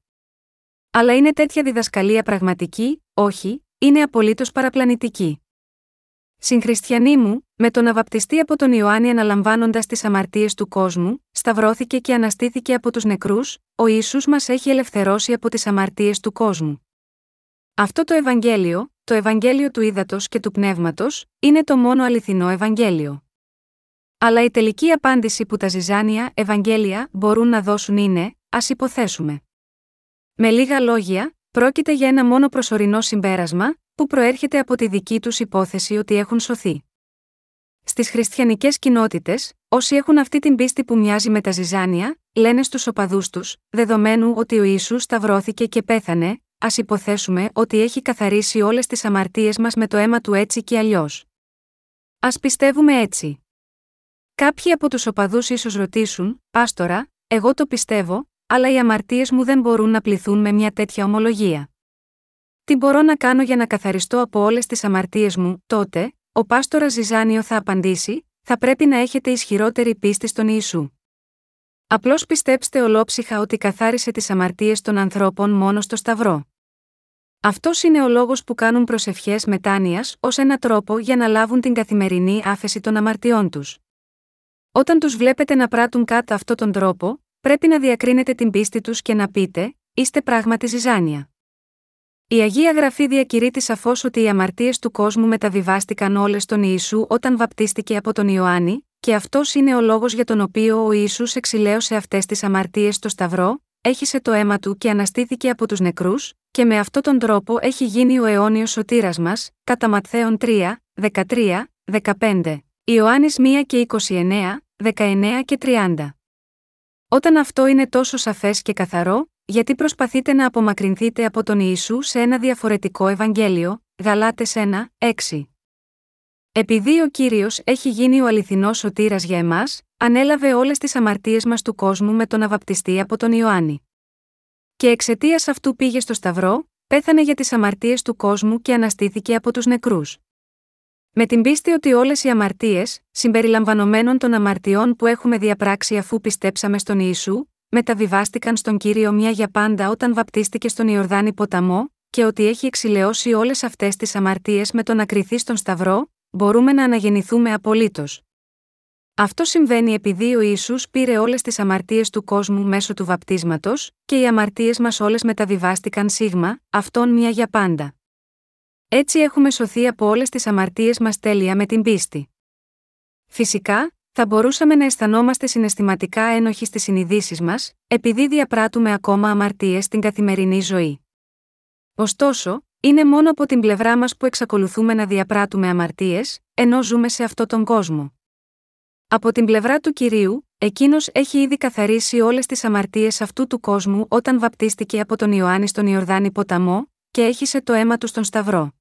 Αλλά είναι τέτοια διδασκαλία πραγματική, όχι, είναι απολύτως παραπλανητική. Συγχριστιανοί μου, με τον να βαπτιστεί από τον Ιωάννη αναλαμβάνοντας τις αμαρτίες του κόσμου, σταυρώθηκε και αναστήθηκε από τους νεκρούς, ο ίσου μας έχει ελευθερώσει από τις αμαρτίες του κόσμου. Αυτό το Ευαγγέλιο, το Ευαγγέλιο του Ήδατος και του Πνεύματος, είναι το μόνο αληθινό Ευαγγέλιο. Αλλά η τελική απάντηση που τα ζυζάνια Ευαγγέλια μπορούν να δώσουν είναι, ας υποθέσουμε. Με λίγα λόγια, πρόκειται για ένα μόνο προσωρινό συμπέρασμα, που προέρχεται από τη δική τους υπόθεση ότι έχουν σωθεί. Στις χριστιανικές κοινότητες, όσοι έχουν αυτή την πίστη που μοιάζει με τα ζυζάνια, λένε στους οπαδούς τους, δεδομένου ότι ο Ισού σταυρώθηκε και πέθανε, ας υποθέσουμε ότι έχει καθαρίσει όλες τις αμαρτίες μας με το αίμα του έτσι και αλλιώς. Α πιστεύουμε έτσι. Κάποιοι από τους οπαδούς ίσως ρωτήσουν, Πάστορα, εγώ το πιστεύω, αλλά οι αμαρτίες μου δεν μπορούν να πληθούν με μια τέτοια ομολογία. Τι μπορώ να κάνω για να καθαριστώ από όλες τις αμαρτίες μου, τότε, ο πάστορας Ζιζάνιο θα απαντήσει: Θα πρέπει να έχετε ισχυρότερη πίστη στον Ιησού. Απλώς πιστέψτε ολόψυχα ότι καθάρισε τις αμαρτίες των ανθρώπων μόνο στο Σταυρό. Αυτός είναι ο λόγος που κάνουν προσευχές μετάνοιας ως ένα τρόπο για να λάβουν την καθημερινή άφεση των αμαρτιών τους. Όταν τους βλέπετε να πράττουν κατά αυτόν τον τρόπο, πρέπει να διακρίνετε την πίστη τους και να πείτε: Είστε πράγματι ζυζάνια. Η Αγία Γραφή διακηρύττει σαφώς ότι οι αμαρτίες του κόσμου μεταβιβάστηκαν όλες στον Ιησού όταν βαπτίστηκε από τον Ιωάννη, και αυτός είναι ο λόγος για τον οποίο ο Ισού εξηλαίωσε αυτές τις αμαρτίες στο Σταυρό, έχισε το αίμα του και αναστήθηκε από τους νεκρούς, και με αυτόν τον τρόπο έχει γίνει ο αιώνιος σωτήρας μας, κατά Ματθαίων 3, 13, 15, Ιωάννης 1 και 29, 19 και 30. Όταν αυτό είναι τόσο σαφές και καθαρό, γιατί προσπαθείτε να απομακρυνθείτε από τον Ιησού σε ένα διαφορετικό Ευαγγέλιο, Γαλάτες 1, 6. Επειδή ο κύριος έχει γίνει ο αληθινός σωτήρας για εμάς, ανέλαβε όλες τις αμαρτίες μας του κόσμου με τον αβαπτιστή από τον Ιωάννη. Και εξαιτίας αυτού πήγε στο Σταυρό, πέθανε για τις αμαρτίες του κόσμου και αναστήθηκε από τους νεκρούς. Με την πίστη ότι όλες οι αμαρτίες, συμπεριλαμβανομένων των αμαρτιών που έχουμε διαπράξει αφού πιστέψαμε στον Ιησού, μεταβιβάστηκαν στον κύριο μια για πάντα όταν βαπτίστηκε στον Ιορδάνη ποταμό, και ότι έχει εξηλαιώσει όλες αυτές τις αμαρτίες με το να κρυθεί στον Σταυρό, μπορούμε να αναγεννηθούμε απολύτως. Αυτό συμβαίνει επειδή ο Ισού πήρε όλες τις αμαρτίες του κόσμου μέσω του βαπτίσματος, και οι αμαρτίες μας όλες μεταβιβάστηκαν σίγμα, αυτόν μια για πάντα. Έτσι έχουμε σωθεί από όλες τις αμαρτίες μας τέλεια με την πίστη. Φυσικά, θα μπορούσαμε να αισθανόμαστε συναισθηματικά ένοχοι στις συνειδήσεις μας, επειδή διαπράττουμε ακόμα αμαρτίες στην καθημερινή ζωή. Ωστόσο, είναι μόνο από την πλευρά μας που εξακολουθούμε να διαπράττουμε αμαρτίες, ενώ ζούμε σε αυτόν τον κόσμο. Από την πλευρά του κυρίου, εκείνος έχει ήδη καθαρίσει όλες τις αμαρτίες αυτού του κόσμου όταν βαπτίστηκε από τον Ιωάννη στον Ιορδάνη ποταμό, και έχισε το αίμα του στον Σταυρό.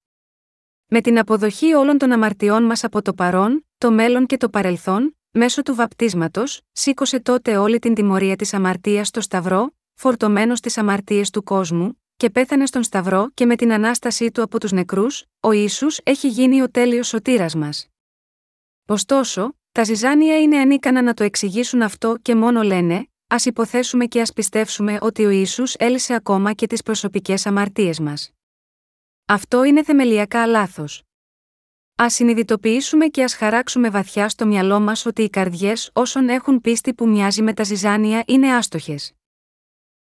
Με την αποδοχή όλων των αμαρτιών μας από το παρόν, το μέλλον και το παρελθόν, μέσω του βαπτίσματος, σήκωσε τότε όλη την τιμωρία της αμαρτίας στο Σταυρό, φορτωμένος στι αμαρτίες του κόσμου, και πέθανε στον Σταυρό και με την ανάστασή του από τους νεκρούς, ο ίσου έχει γίνει ο τέλειος σωτήρας μας. Ωστόσο, Τα ζυζάνια είναι ανίκανα να το εξηγήσουν αυτό και μόνο λένε, ας υποθέσουμε και ας πιστέψουμε ότι ο Ισού έλυσε ακόμα και τις προσωπικές αμαρτίες μας. Αυτό είναι θεμελιακά λάθος. Α συνειδητοποιήσουμε και ας χαράξουμε βαθιά στο μυαλό μας ότι οι καρδιές όσων έχουν πίστη που μοιάζει με τα ζυζάνια είναι άστοχες.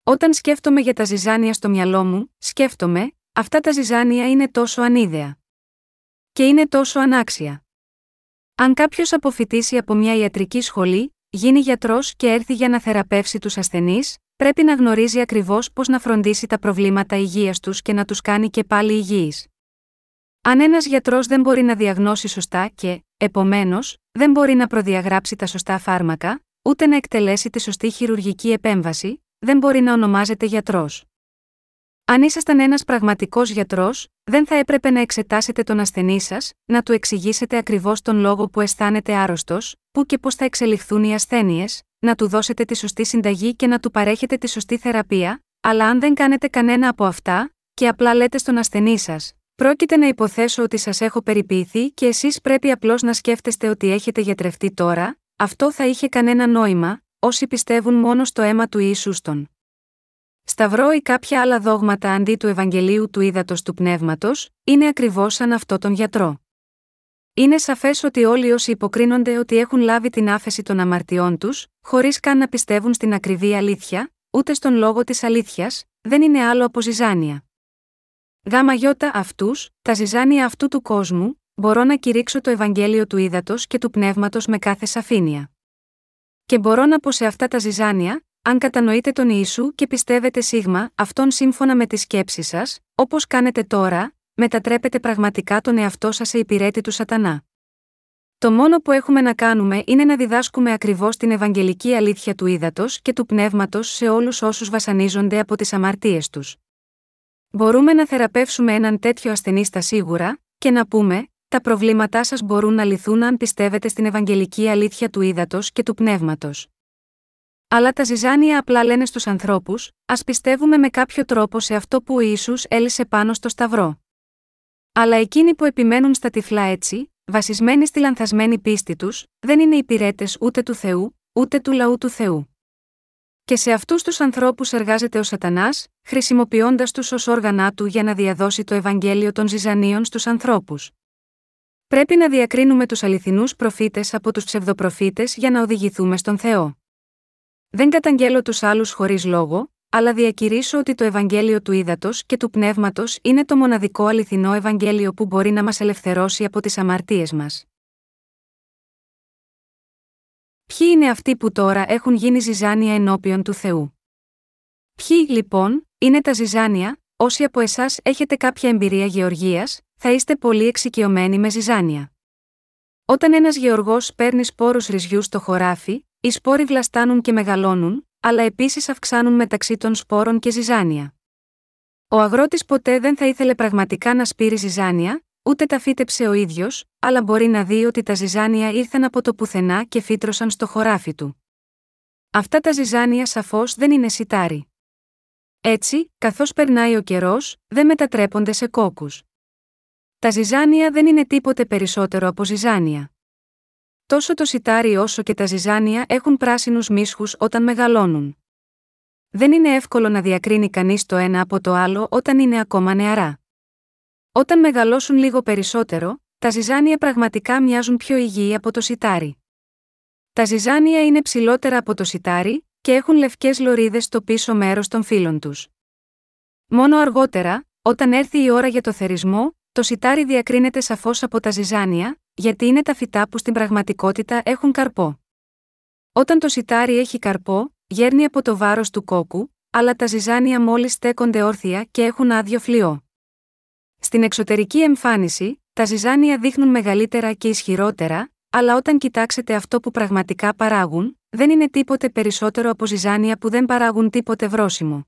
Όταν σκέφτομαι για τα ζυζάνια στο μυαλό μου, σκέφτομαι, αυτά τα ζυζάνια είναι τόσο ανίδεα. Και είναι τόσο ανάξια. Αν κάποιος αποφυτίσει από μια ιατρική σχολή, γίνει γιατρός και έρθει για να θεραπεύσει τους ασθενείς, πρέπει να γνωρίζει ακριβώς πώς να φροντίσει τα προβλήματα υγείας τους και να τους κάνει και πάλι υγιείς. Αν ένας γιατρός δεν μπορεί να διαγνώσει σωστά και, επομένως, δεν μπορεί να προδιαγράψει τα σωστά φάρμακα, ούτε να εκτελέσει τη σωστή χειρουργική επέμβαση, δεν μπορεί να ονομάζεται γιατρός. Αν ήσασταν ένας πραγματικός γιατρός, δεν θα έπρεπε να εξετάσετε τον ασθενή σας, να του εξηγήσετε ακριβώς τον λόγο που αισθάνεται άρρωστος, πού και πώς θα εξελιχθούν οι ασθένειες, να του δώσετε τη σωστή συνταγή και να του παρέχετε τη σωστή θεραπεία, αλλά αν δεν κάνετε κανένα από αυτά, και απλά λέτε στον ασθενή σας, πρόκειται να υποθέσω ότι σας έχω περιποιηθεί και εσείς πρέπει απλώς να σκέφτεστε ότι έχετε γιατρευτεί τώρα, αυτό θα είχε κανένα νόημα, όσοι πιστεύουν μόνο στο αίμα του Ιησού στον Σταυρό ή κάποια άλλα δόγματα αντί του Ευαγγελίου του ύδατο του πνεύματος, είναι ακριβώς σαν αυτό τον γιατρό. Είναι σαφές ότι όλοι όσοι υποκρίνονται ότι έχουν λάβει την άφεση των αμαρτιών τους, χωρίς καν να πιστεύουν στην ακριβή αλήθεια, ούτε στον λόγο της αλήθειας, δεν είναι άλλο από ζυζάνια. Γάμα γιώτα αυτούς, τα ζυζάνια αυτού του κόσμου, μπορώ να κηρύξω το Ευαγγέλιο του ύδατο και του πνεύματος με κάθε σαφήνεια. Και μπορώ να πω σε αυτά τα ζυζάνια, αν κατανοείτε τον Ιησού και πιστεύετε σίγμα αυτόν σύμφωνα με τις σκέψεις σας, όπως κάνετε τώρα, μετατρέπετε πραγματικά τον εαυτό σας σε υπηρέτη του Σατανά. Το μόνο που έχουμε να κάνουμε είναι να διδάσκουμε ακριβώς την Ευαγγελική αλήθεια του ύδατος και του πνεύματος σε όλους όσους βασανίζονται από τις αμαρτίες τους. Μπορούμε να θεραπεύσουμε έναν τέτοιο ασθενή στα σίγουρα, και να πούμε: Τα προβλήματά σας μπορούν να λυθούν αν πιστεύετε στην Ευαγγελική αλήθεια του ύδατος και του πνεύματος. Αλλά τα ζυζάνια απλά λένε στους ανθρώπους, ας πιστεύουμε με κάποιο τρόπο σε αυτό που ο Ισού έλυσε πάνω στο Σταυρό. Αλλά εκείνοι που επιμένουν στα τυφλά έτσι, βασισμένοι στη λανθασμένη πίστη τους, δεν είναι υπηρέτες ούτε του Θεού, ούτε του λαού του Θεού. Και σε αυτούς τους ανθρώπους εργάζεται ο Σατανάς, χρησιμοποιώντας τους ως όργανα του για να διαδώσει το Ευαγγέλιο των ζυζανίων στους ανθρώπους. Πρέπει να διακρίνουμε τους αληθινούς προφήτες από τους ψευδοπροφήτες για να οδηγηθούμε στον Θεό. Δεν καταγγέλω τους άλλους χωρίς λόγο, αλλά διακηρύσω ότι το Ευαγγέλιο του Ήδατος και του Πνεύματος είναι το μοναδικό αληθινό Ευαγγέλιο που μπορεί να μας ελευθερώσει από τις αμαρτίες μας. Ποιοι είναι αυτοί που τώρα έχουν γίνει ζυζάνια ενώπιον του Θεού; Ποιοι, λοιπόν, είναι τα ζυζάνια, όσοι από εσάς έχετε κάποια εμπειρία γεωργίας, θα είστε πολύ εξοικειωμένοι με ζυζάνια. Όταν ένας γεωργός παίρνει σπόρους ρυζιού στο χωράφι, οι σπόροι βλαστάνουν και μεγαλώνουν, αλλά επίσης αυξάνουν μεταξύ των σπόρων και ζυζάνια. Ο αγρότης ποτέ δεν θα ήθελε πραγματικά να σπείρει ζυζάνια, ούτε τα φύτεψε ο ίδιος, αλλά μπορεί να δει ότι τα ζυζάνια ήρθαν από το πουθενά και φύτρωσαν στο χωράφι του. Αυτά τα ζυζάνια σαφώς δεν είναι σιτάρι. Έτσι, καθώς περνάει ο καιρός, δεν μετατρέπονται σε κόκκους. Τα ζυζάνια δεν είναι τίποτε περισσότερο από ζυζάνια. Τόσο το σιτάρι όσο και τα ζυζάνια έχουν πράσινους μίσχους όταν μεγαλώνουν. Δεν είναι εύκολο να διακρίνει κανείς το ένα από το άλλο όταν είναι ακόμα νεαρά. Όταν μεγαλώσουν λίγο περισσότερο, τα ζυζάνια πραγματικά μοιάζουν πιο υγιή από το σιτάρι. Τα ζυζάνια είναι ψηλότερα από το σιτάρι και έχουν λευκές λωρίδες στο πίσω μέρος των φύλων τους. Μόνο αργότερα, όταν έρθει η ώρα για το θερισμό, το σιτάρι διακρίνεται σαφώς από τα ζυζάνια, γιατί είναι τα φυτά που στην πραγματικότητα έχουν καρπό. Όταν το σιτάρι έχει καρπό, γέρνει από το βάρος του κόκκου, αλλά τα ζυζάνια μόλις στέκονται όρθια και έχουν άδειο φλοιό. Στην εξωτερική εμφάνιση, τα ζυζάνια δείχνουν μεγαλύτερα και ισχυρότερα, αλλά όταν κοιτάξετε αυτό που πραγματικά παράγουν, δεν είναι τίποτε περισσότερο από ζυζάνια που δεν παράγουν τίποτε βρόσιμο.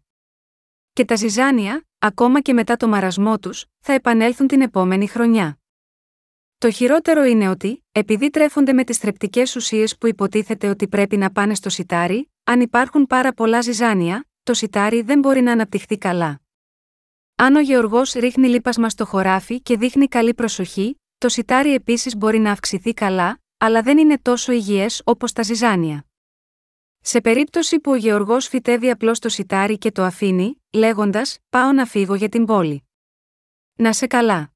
Και τα ζυζάνια, ακόμα και μετά το μαρασμό τους, θα επανέλθουν την επόμενη χρονιά. Το χειρότερο είναι ότι, επειδή τρέφονται με τις θρεπτικές ουσίες που υποτίθεται ότι πρέπει να πάνε στο σιτάρι, αν υπάρχουν πάρα πολλά ζυζάνια, το σιτάρι δεν μπορεί να αναπτυχθεί καλά. Αν ο γεωργός ρίχνει λίπασμα στο χωράφι και δείχνει καλή προσοχή, το σιτάρι επίσης μπορεί να αυξηθεί καλά, αλλά δεν είναι τόσο υγιές όπως τα ζυζάνια. Σε περίπτωση που ο Γεωργός φυτεύει απλώς το σιτάρι και το αφήνει, λέγοντας: Πάω να φύγω για την πόλη. Να σε καλά.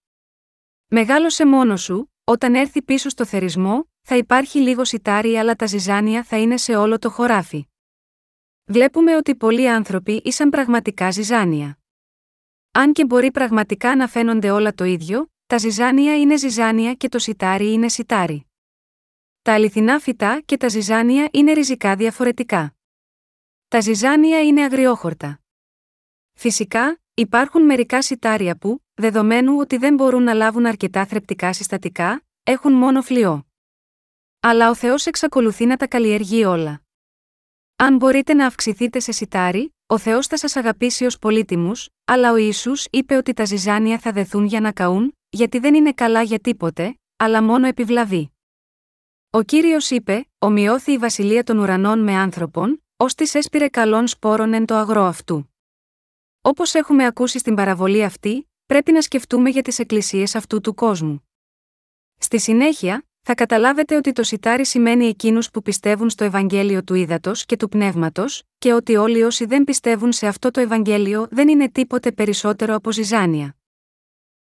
Μεγάλωσε μόνος σου, όταν έρθει πίσω στο θερισμό, θα υπάρχει λίγος σιτάρι αλλά τα ζυζάνια θα είναι σε όλο το χωράφι. Βλέπουμε ότι πολλοί άνθρωποι ήσαν πραγματικά ζυζάνια. Αν και μπορεί πραγματικά να φαίνονται όλα το ίδιο, τα ζυζάνια είναι ζυζάνια και το σιτάρι είναι σιτάρι. Τα αληθινά φυτά και τα ζυζάνια είναι ριζικά διαφορετικά. Τα ζυζάνια είναι αγριόχορτα. Φυσικά, υπάρχουν μερικά σιτάρια που, δεδομένου ότι δεν μπορούν να λάβουν αρκετά θρεπτικά συστατικά, έχουν μόνο φλοιό. Αλλά ο Θεός εξακολουθεί να τα καλλιεργεί όλα. Αν μπορείτε να αυξηθείτε σε σιτάρι, ο Θεός θα σας αγαπήσει ως πολύτιμους, αλλά ο Ιησούς είπε ότι τα ζυζάνια θα δεθούν για να καούν, γιατί δεν είναι καλά για τίποτε, αλλά μόνο επιβλαβή. Ο κύριος είπε: Ομοιώθη η βασιλεία των ουρανών με άνθρωπον, ως τη έσπηρε καλών σπόρων εν το αγρό αυτού. Όπως έχουμε ακούσει στην παραβολή αυτή, πρέπει να σκεφτούμε για τις εκκλησίες αυτού του κόσμου. Στη συνέχεια, θα καταλάβετε ότι το σιτάρι σημαίνει εκείνους που πιστεύουν στο Ευαγγέλιο του ύδατο και του πνεύματος, και ότι όλοι όσοι δεν πιστεύουν σε αυτό το Ευαγγέλιο δεν είναι τίποτε περισσότερο από ζυζάνια.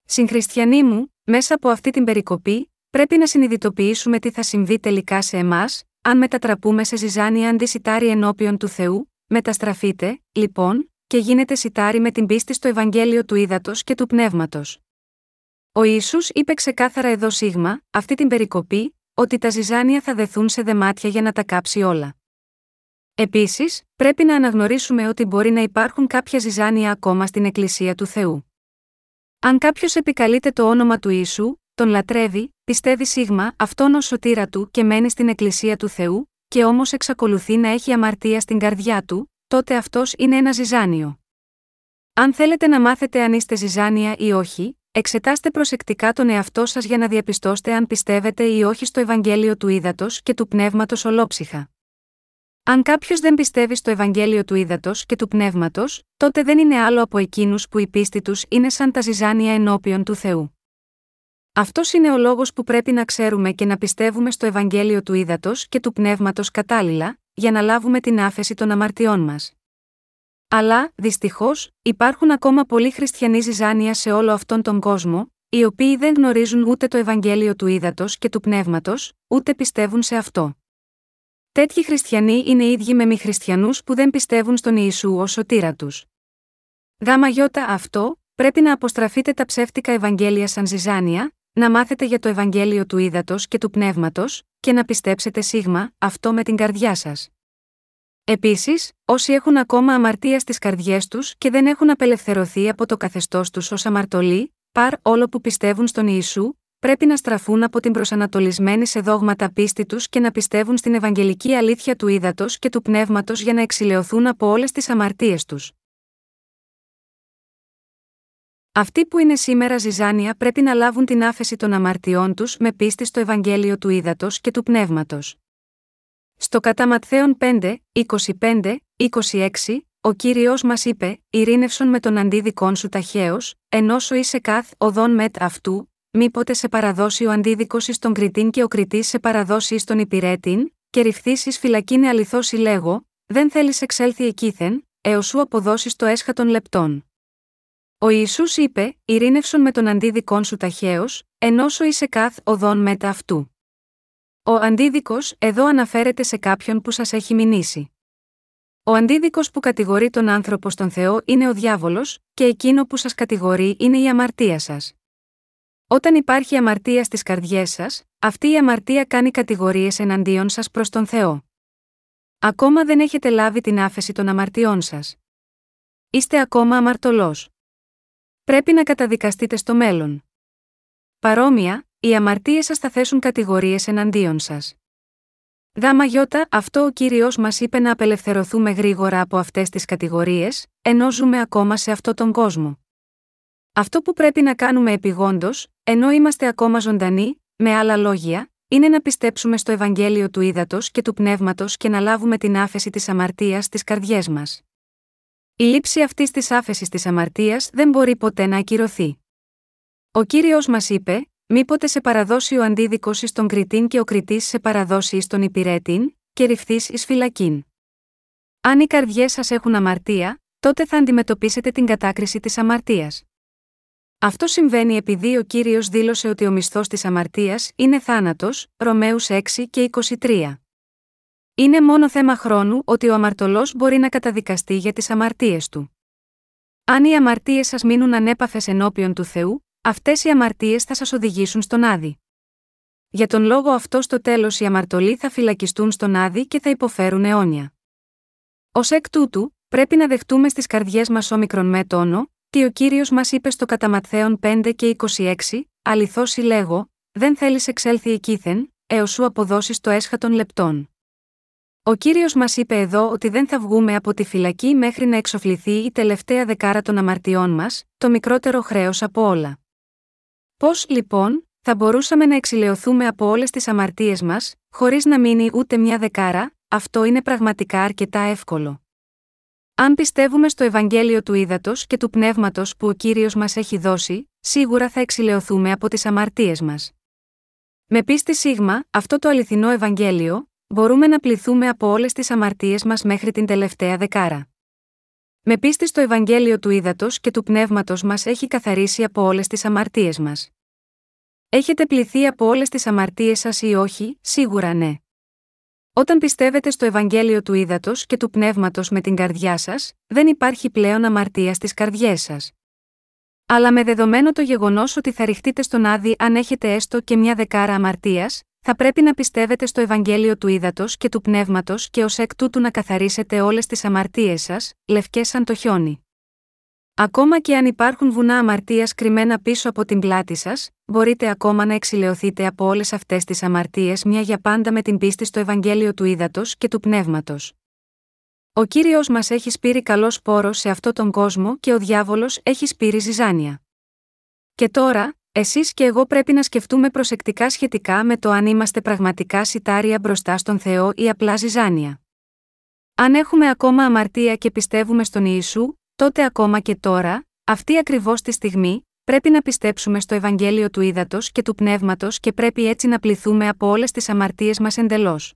Συγχριστιανοί μου, μέσα από αυτή την περικοπή, πρέπει να συνειδητοποιήσουμε τι θα συμβεί τελικά σε εμάς, αν μετατραπούμε σε ζυζάνια αντί σιτάρι ενώπιον του Θεού, μεταστραφείτε, λοιπόν, και γίνετε σιτάρι με την πίστη στο Ευαγγέλιο του ύδατο και του πνεύματος. Ο Ιησούς είπε ξεκάθαρα εδώ σίγμα, αυτή την περικοπή, ότι τα ζυζάνια θα δεθούν σε δεμάτια για να τα κάψει όλα. Επίσης, πρέπει να αναγνωρίσουμε ότι μπορεί να υπάρχουν κάποια ζυζάνια ακόμα στην Εκκλησία του Θεού. Αν κάποιος επικαλείται το όνομα του Ιησού, τον λατρεύει, πιστεύει σίγμα αυτόν ως σωτήρα του και μένει στην Εκκλησία του Θεού, και όμως εξακολουθεί να έχει αμαρτία στην καρδιά του, τότε αυτός είναι ένα ζυζάνιο. Αν θέλετε να μάθετε αν είστε ζυζάνια ή όχι, Εξετάστε προσεκτικά τον εαυτό σας για να διαπιστώσετε αν πιστεύετε ή όχι στο Ευαγγέλιο του Ήδατος και του Πνεύματος ολόψυχα. Αν κάποιος δεν πιστεύει στο Ευαγγέλιο του Ήδατος και του Πνεύματος, τότε δεν είναι άλλο από εκείνους που η πίστη τους είναι σαν τα ζυζάνια ενώπιον του Θεού. Αυτός είναι ο λόγος που πρέπει να ξέρουμε και να πιστεύουμε στο Ευαγγέλιο του Ήδατος και του Πνεύματος κατάλληλα, για να λάβουμε την άφεση των αμαρτιών μας. Αλλά, δυστυχώς, υπάρχουν ακόμα πολλοί χριστιανοί ζυζάνια σε όλο αυτόν τον κόσμο, οι οποίοι δεν γνωρίζουν ούτε το Ευαγγέλιο του ύδατο και του πνεύματος, ούτε πιστεύουν σε αυτό. Τέτοιοι χριστιανοί είναι ίδιοι με μη χριστιανούς που δεν πιστεύουν στον Ιησού ως σωτήρα τους. Γάμα γιώτα αυτό, πρέπει να αποστραφείτε τα ψεύτικα Ευαγγέλια σαν ζυζάνια, να μάθετε για το Ευαγγέλιο του ύδατο και του πνεύματος, και να πιστέψετε σίγμα αυτό με την καρδιά σας. Επίσης, όσοι έχουν ακόμα αμαρτία στις καρδιές τους και δεν έχουν απελευθερωθεί από το καθεστώς τους ως αμαρτωλοί, παρ όλο που πιστεύουν στον Ιησού, πρέπει να στραφούν από την προσανατολισμένη σε δόγματα πίστη τους και να πιστεύουν στην Ευαγγελική αλήθεια του ύδατο και του πνεύματος για να εξηλαιωθούν από όλες τις αμαρτίες τους. Αυτοί που είναι σήμερα ζυζάνια πρέπει να λάβουν την άφεση των αμαρτιών τους με πίστη στο Ευαγγέλιο του ύδατο και του πνεύματος. Στο κατά Ματθαίον 5, 25, 26, ο κύριος μας είπε: Ειρήνευσον με τον αντίδικόν σου ταχαίως, ενώσο είσαι καθ οδόν μετ αυτού, μήποτε σε παραδώσει ο αντίδικος εις τον κριτήν και ο κριτή σε παραδώσει εις τον υπηρέτην, και ρηφθήσει φυλακίνε αληθώ λέγω, δεν θέλεις εξέλθει εκείθεν, έως σου αποδώσεις το έσχατον λεπτών. Ο Ισού είπε: Ειρήνευσον με τον αντίδικόν σου ταχαίως, ενώσο είσαι καθ οδόν μετ αυτού. Ο αντίδικος εδώ αναφέρεται σε κάποιον που σας έχει μηνύσει. Ο αντίδικος που κατηγορεί τον άνθρωπο στον Θεό είναι ο διάβολος, και εκείνο που σας κατηγορεί είναι η αμαρτία σας. Όταν υπάρχει αμαρτία στις καρδιές σας, αυτή η αμαρτία κάνει κατηγορίες εναντίον σας προς τον Θεό. Ακόμα δεν έχετε λάβει την άφεση των αμαρτιών σας. Είστε ακόμα αμαρτωλός. Πρέπει να καταδικαστείτε στο μέλλον. Παρόμοια, οι αμαρτίες σας θα θέσουν κατηγορίες εναντίον σας. Γάμα γιώτα, αυτό ο κύριος μας είπε να απελευθερωθούμε γρήγορα από αυτές τις κατηγορίες, ενώ ζούμε ακόμα σε αυτόν τον κόσμο. Αυτό που πρέπει να κάνουμε επιγόντως, ενώ είμαστε ακόμα ζωντανοί, με άλλα λόγια, είναι να πιστέψουμε στο Ευαγγέλιο του ύδατο και του πνεύματος και να λάβουμε την άφεση της αμαρτίας στις καρδιές μας. Η λήψη αυτής της άφεσης της αμαρτίας δεν μπορεί ποτέ να ακυρωθεί. Ο κύριος μας είπε: μήποτε σε παραδώσει ο αντίδικος εις τον κριτήν και ο κριτή σε παραδώσει εις τον υπηρέτην, και ρηφθείς εις φυλακήν. Αν οι καρδιές σας έχουν αμαρτία, τότε θα αντιμετωπίσετε την κατάκριση της αμαρτίας. Αυτό συμβαίνει επειδή ο κύριος δήλωσε ότι ο μισθός της αμαρτίας είναι θάνατος, Ρωμαίους 6 και 23. Είναι μόνο θέμα χρόνου ότι ο αμαρτωλός μπορεί να καταδικαστεί για τις αμαρτίες του. Αν οι αμαρτίες σας μείνουν ανέπαφες ενώπιον του Θεού, αυτές οι αμαρτίες θα σας οδηγήσουν στον Άδη. Για τον λόγο αυτό στο τέλος οι αμαρτωλοί θα φυλακιστούν στον Άδη και θα υποφέρουν αιώνια. Ω εκ τούτου, πρέπει να δεχτούμε στις καρδιές μας όμικρον με τόνο, τι ο κύριος μας είπε στο Καταματθέων 5 και 26, Αληθώς λέγω, δεν θέλεις εξέλθει εκείθεν, έως σου αποδώσεις το έσχατον λεπτών. Ο κύριος μας είπε εδώ ότι δεν θα βγούμε από τη φυλακή μέχρι να εξοφληθεί η τελευταία δεκάρα των αμαρτιών μας, το μικρότερο χρέος από όλα. Πώς, λοιπόν, θα μπορούσαμε να εξηλαιωθούμε από όλες τις αμαρτίες μας, χωρίς να μείνει ούτε μια δεκάρα, αυτό είναι πραγματικά αρκετά εύκολο. Αν πιστεύουμε στο Ευαγγέλιο του Ήδατος και του Πνεύματος που ο κύριος μας έχει δώσει, σίγουρα θα εξηλαιωθούμε από τις αμαρτίες μας. Με πίστη σίγμα, αυτό το αληθινό Ευαγγέλιο, μπορούμε να πληθούμε από όλες τις αμαρτίες μας μέχρι την τελευταία δεκάρα. Με πίστη στο Ευαγγέλιο του Ήδατος και του Πνεύματος μας έχει καθαρίσει από όλες τις αμαρτίες μας. Έχετε πληθεί από όλες τις αμαρτίες σας ή όχι, σίγουρα ναι. Όταν πιστεύετε στο Ευαγγέλιο του Ήδατος και του Πνεύματος με την καρδιά σας, δεν υπάρχει πλέον αμαρτία στις καρδιές σας. Αλλά με δεδομένο το γεγονός ότι θα ρηχτείτε στον άδει αν έχετε έστω και μια δεκάρα αμαρτίας, θα πρέπει να πιστεύετε στο Ευαγγέλιο του Ήδατος και του Πνεύματος και ως εκ τούτου να καθαρίσετε όλες τις αμαρτίες σας, λευκές σαν το χιόνι. Ακόμα και αν υπάρχουν βουνά αμαρτίας κρυμμένα πίσω από την πλάτη σας, μπορείτε ακόμα να εξηλαιωθείτε από όλες αυτές τις αμαρτίες μια για πάντα με την πίστη στο Ευαγγέλιο του Ήδατος και του Πνεύματος. Ο κύριος μας έχει σπείρει καλός σπόρο σε αυτόν τον κόσμο και ο διάβολος έχει σπείρει ζυζάνια. Και τώρα, εσείς και εγώ πρέπει να σκεφτούμε προσεκτικά σχετικά με το αν είμαστε πραγματικά σιτάρια μπροστά στον Θεό ή απλά ζυζάνια. Αν έχουμε ακόμα αμαρτία και πιστεύουμε στον Ιησού, τότε ακόμα και τώρα, αυτή ακριβώς τη στιγμή, πρέπει να πιστέψουμε στο Ευαγγέλιο του Ήδατος και του Πνεύματος και πρέπει έτσι να πληθούμε από όλες τις αμαρτίες μας εντελώς.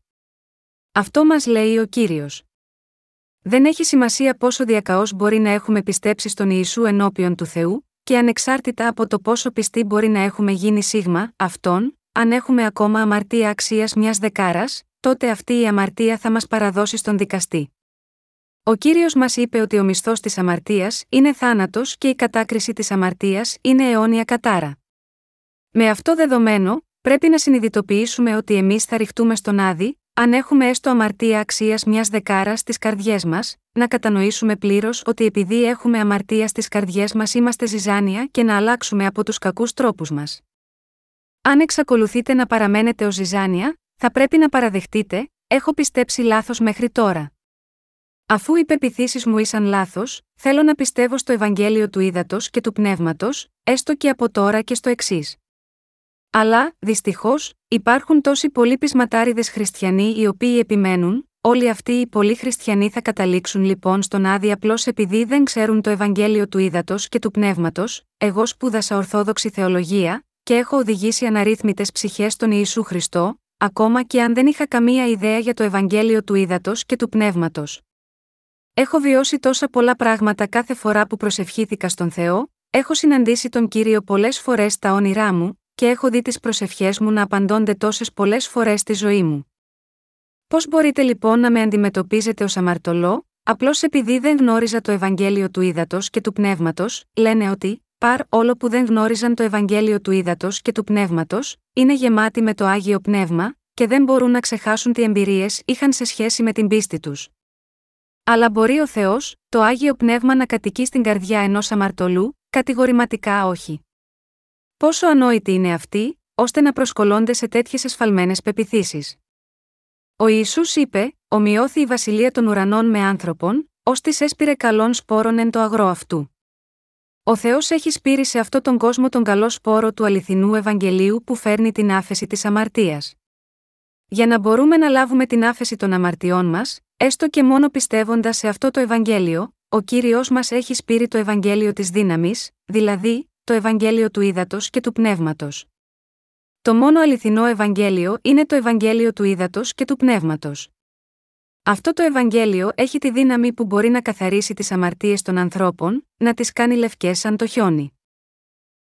Αυτό μας λέει ο κύριος. Δεν έχει σημασία πόσο διακαώς μπορεί να έχουμε πιστέψει στον Ιησού ενώπιον του Θεού, και ανεξάρτητα από το πόσο πιστοί μπορεί να έχουμε γίνει σίγμα, αυτόν, αν έχουμε ακόμα αμαρτία αξίας μιας δεκάρας, τότε αυτή η αμαρτία θα μας παραδώσει στον δικαστή. Ο κύριος μας είπε ότι ο μισθός της αμαρτίας είναι θάνατος και η κατάκριση της αμαρτίας είναι αιώνια κατάρα. Με αυτό δεδομένο, πρέπει να συνειδητοποιήσουμε ότι εμείς θα ρηχτούμε στον Άδη, αν έχουμε έστω αμαρτία αξίας μιας δεκάρας στις καρδιές μας, να κατανοήσουμε πλήρως ότι επειδή έχουμε αμαρτία στις καρδιές μας είμαστε ζυζάνια και να αλλάξουμε από τους κακούς τρόπους μας. Αν εξακολουθείτε να παραμένετε ως ζυζάνια, θα πρέπει να παραδεχτείτε, έχω πιστέψει λάθος μέχρι τώρα. Αφού οι πεπιθήσεις μου ήσαν λάθος, θέλω να πιστεύω στο Ευαγγέλιο του Ήδατος και του Πνεύματος, έστω και από τώρα και στο εξής. Αλλά, δυστυχώς, υπάρχουν τόσοι πολλοί πεισματάριδες χριστιανοί οι οποίοι επιμένουν, όλοι αυτοί οι πολλοί χριστιανοί θα καταλήξουν λοιπόν στον άδει απλώς επειδή δεν ξέρουν το Ευαγγέλιο του Ήδατος και του Πνεύματος, εγώ σπούδασα Ορθόδοξη Θεολογία, και έχω οδηγήσει αναρρύθμιτες ψυχές στον Ιησού Χριστό, ακόμα και αν δεν είχα καμία ιδέα για το Ευαγγέλιο του Ήδατος και του Πνεύματος. Έχω βιώσει τόσα πολλά πράγματα κάθε φορά που προσευχήθηκα στον Θεό, έχω συναντήσει τον κύριο πολλές φορές στα όνειρά μου, και έχω δει τις προσευχές μου να απαντώνται τόσες πολλές φορές στη ζωή μου. Πώς μπορείτε λοιπόν να με αντιμετωπίζετε ως αμαρτωλό, απλώς επειδή δεν γνώριζα το Ευαγγέλιο του Ήδατος και του Πνεύματος, λένε ότι, παρ όλο που δεν γνώριζαν το Ευαγγέλιο του Ήδατος και του Πνεύματος, είναι γεμάτοι με το άγιο πνεύμα, και δεν μπορούν να ξεχάσουν τι εμπειρίες είχαν σε σχέση με την πίστη τους. Αλλά μπορεί ο Θεός, το άγιο πνεύμα να κατοικεί στην καρδιά ενός αμαρτωλού, κατηγορηματικά όχι. Πόσο ανόητοι είναι αυτοί, ώστε να προσκολώνται σε τέτοιες εσφαλμένες πεπιθήσεις. Ο Ιησούς είπε: Ομοιώθη η βασιλεία των ουρανών με άνθρωπον, ως τη έσπηρε καλών σπόρων εν το αγρό αυτού. Ο Θεός έχει σπείρει σε αυτόν τον κόσμο τον καλό σπόρο του αληθινού Ευαγγελίου που φέρνει την άφεση της αμαρτίας. Για να μπορούμε να λάβουμε την άφεση των αμαρτιών μας, έστω και μόνο πιστεύοντας σε αυτό το Ευαγγέλιο, ο κύριος μας έχει σπείρει το Ευαγγέλιο της δύναμης, δηλαδή, το Ευαγγέλιο του ύδατο και του πνεύματος. Το μόνο αληθινό Ευαγγέλιο είναι το Ευαγγέλιο του ύδατο και του πνεύματος. Αυτό το Ευαγγέλιο έχει τη δύναμη που μπορεί να καθαρίσει τις αμαρτίες των ανθρώπων, να τις κάνει λευκές σαν το χιόνι.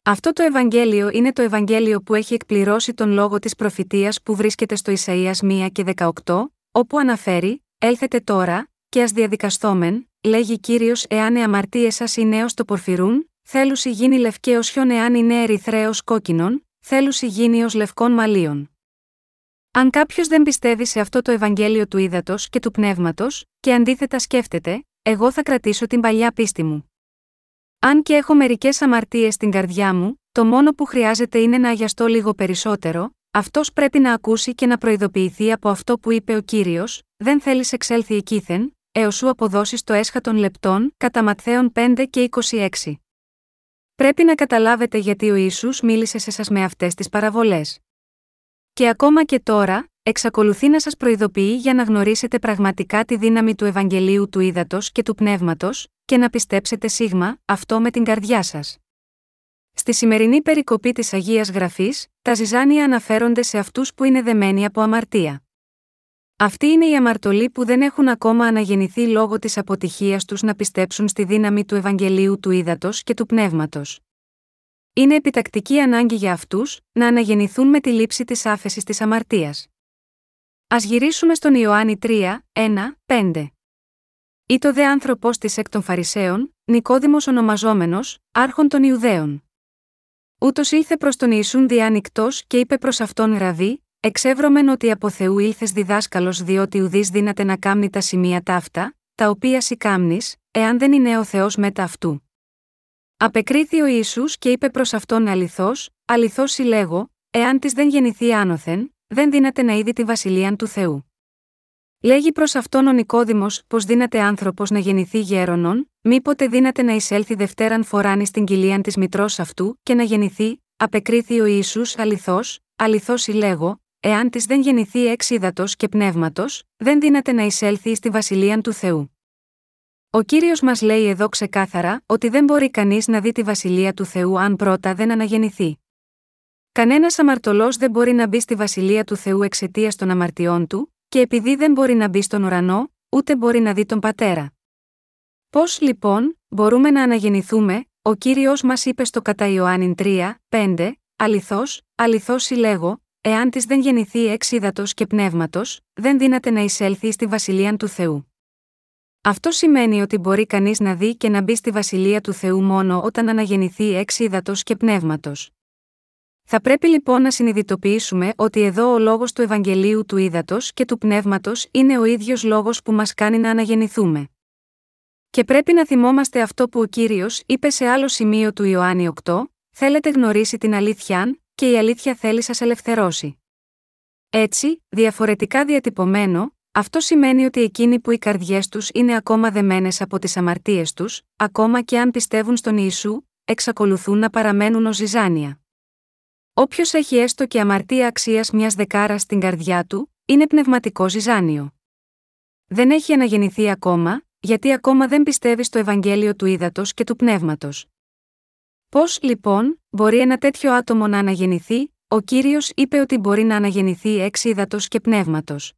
Αυτό το Ευαγγέλιο είναι το Ευαγγέλιο που έχει εκπληρώσει τον λόγο της προφητείας που βρίσκεται στο Ισαΐας 1 και 18, όπου αναφέρει: Έλθετε τώρα, και ας διαδικαστόμεν, λέγει κύριος εάν οι αμαρτίες σας είναι έω το πορφυρούν, θέλουσι γίνει λευκαίο χιόν εάν είναι ερυθρέω κόκκινον, θέλουσι γίνει ως λευκών μαλλίων. Αν κάποιος δεν πιστεύει σε αυτό το Ευαγγέλιο του ύδατο και του πνεύματος, και αντίθετα σκέφτεται, εγώ θα κρατήσω την παλιά πίστη μου. Αν και έχω μερικές αμαρτίες στην καρδιά μου, το μόνο που χρειάζεται είναι να αγιαστώ λίγο περισσότερο, αυτός πρέπει να ακούσει και να προειδοποιηθεί από αυτό που είπε ο κύριος, δεν θέλεις εξέλθει εκείθεν, έως σου αποδώσεις το έσχα των λεπτών, κατά Ματθαίων 5 και 26. Πρέπει να καταλάβετε γιατί ο Ιησούς μίλησε σε σας με αυτές τις παραβολές. Και ακόμα και τώρα, εξακολουθεί να σας προειδοποιεί για να γνωρίσετε πραγματικά τη δύναμη του Ευαγγελίου του Ήδατος και του Πνεύματος, και να πιστέψετε σίγμα, αυτό με την καρδιά σας. Στη σημερινή περικοπή της Αγίας Γραφής, τα ζυζάνια αναφέρονται σε αυτούς που είναι δεμένοι από αμαρτία. Αυτοί είναι οι αμαρτωλοί που δεν έχουν ακόμα αναγεννηθεί λόγω της αποτυχίας τους να πιστέψουν στη δύναμη του Ευαγγελίου του Ήδατος και του Πνεύματος. Είναι επιτακτική ανάγκη για αυτούς να αναγεννηθούν με τη λήψη της άφεσης της αμαρτίας. Α γυρίσουμε στον Ιωάννη 3, 1, 5. Ή το δε άνθρωπος της εκ των Φαρισαίων, Νικόδημος ονομαζόμενος, άρχον των Ιουδαίων. Ούτως ήλθε προς τον Ιησούν διάνυκτο και είπε προς αυτόν ραβή, εξεύρωμεν ότι από Θεού ήλθες διδάσκαλος διότι ουδής δύναται να κάμνει τα σημεία ταύτα, τα οποία σι κάμνεις, εάν δεν είναι ο Θεός μετά αυτού. Απεκρίθη ο Ισού και είπε προς αυτόν αληθώς, αληθώς συλλέγω, εάν της δεν γεννηθεί άνωθεν, δεν δύναται να είδει τη βασιλεία του Θεού. Λέγει προς αυτόν ο Νικόδημος πω δύναται άνθρωπος να γεννηθεί γέρονον, μήποτε δύναται να εισέλθει δευτέραν φοράνη στην κοιλία της μητρός αυτού και να γεννηθεί, απεκρίθη ο Ισού αληθώς, αληθώς συλλέγω, εάν της δεν γεννηθεί εξ και πνεύματος, δεν δύναται να εισέλθει στη βασιλεία του Θεού. Ο κύριος μας λέει εδώ ξεκάθαρα ότι δεν μπορεί κανείς να δει τη βασιλεία του Θεού αν πρώτα δεν αναγεννηθεί. Κανένας αμαρτωλός δεν μπορεί να μπει στη βασιλεία του Θεού εξαιτίας των αμαρτιών του, και επειδή δεν μπορεί να μπει στον ουρανό, ούτε μπορεί να δει τον πατέρα. Πώς λοιπόν, μπορούμε να αναγεννηθούμε, ο κύριος μας είπε στο κατά Ιωάννη 3, 5, Αληθώς, αληθώς συλλέγω, εάν της δεν γεννηθεί εξ και πνεύματος, δεν δύναται να εισέλθει στη βασιλεία του Θεού. Αυτό σημαίνει ότι μπορεί κανείς να δει και να μπει στη βασιλεία του Θεού μόνο όταν αναγεννηθεί εξ και πνεύματος. Θα πρέπει λοιπόν να συνειδητοποιήσουμε ότι εδώ ο λόγος του Ευαγγελίου του ύδατο και του πνεύματος είναι ο ίδιος λόγος που μας κάνει να αναγεννηθούμε. Και πρέπει να θυμόμαστε αυτό που ο κύριος είπε σε άλλο σημείο του Ιωάννη 8, Θέλετε γνωρίσει την αλήθεια, και η αλήθεια θέλει σας ελευθερώσει. Έτσι, διαφορετικά διατυπωμένο, αυτό σημαίνει ότι εκείνοι που οι καρδιές τους είναι ακόμα δεμένες από τις αμαρτίες τους, ακόμα και αν πιστεύουν στον Ιησού, εξακολουθούν να παραμένουν ως ζυζάνια. Όποιος έχει έστω και αμαρτία αξίας μιας δεκάρας στην καρδιά του, είναι πνευματικό ζυζάνιο. Δεν έχει αναγεννηθεί ακόμα, γιατί ακόμα δεν πιστεύει στο Ευαγγέλιο του ύδατο και του πνεύματος. Πώς, λοιπόν, μπορεί ένα τέτοιο άτομο να αναγεννηθεί, ο κύριος είπε ότι μπορεί να αναγεννηθεί εξ ύδατος και πνεύματος.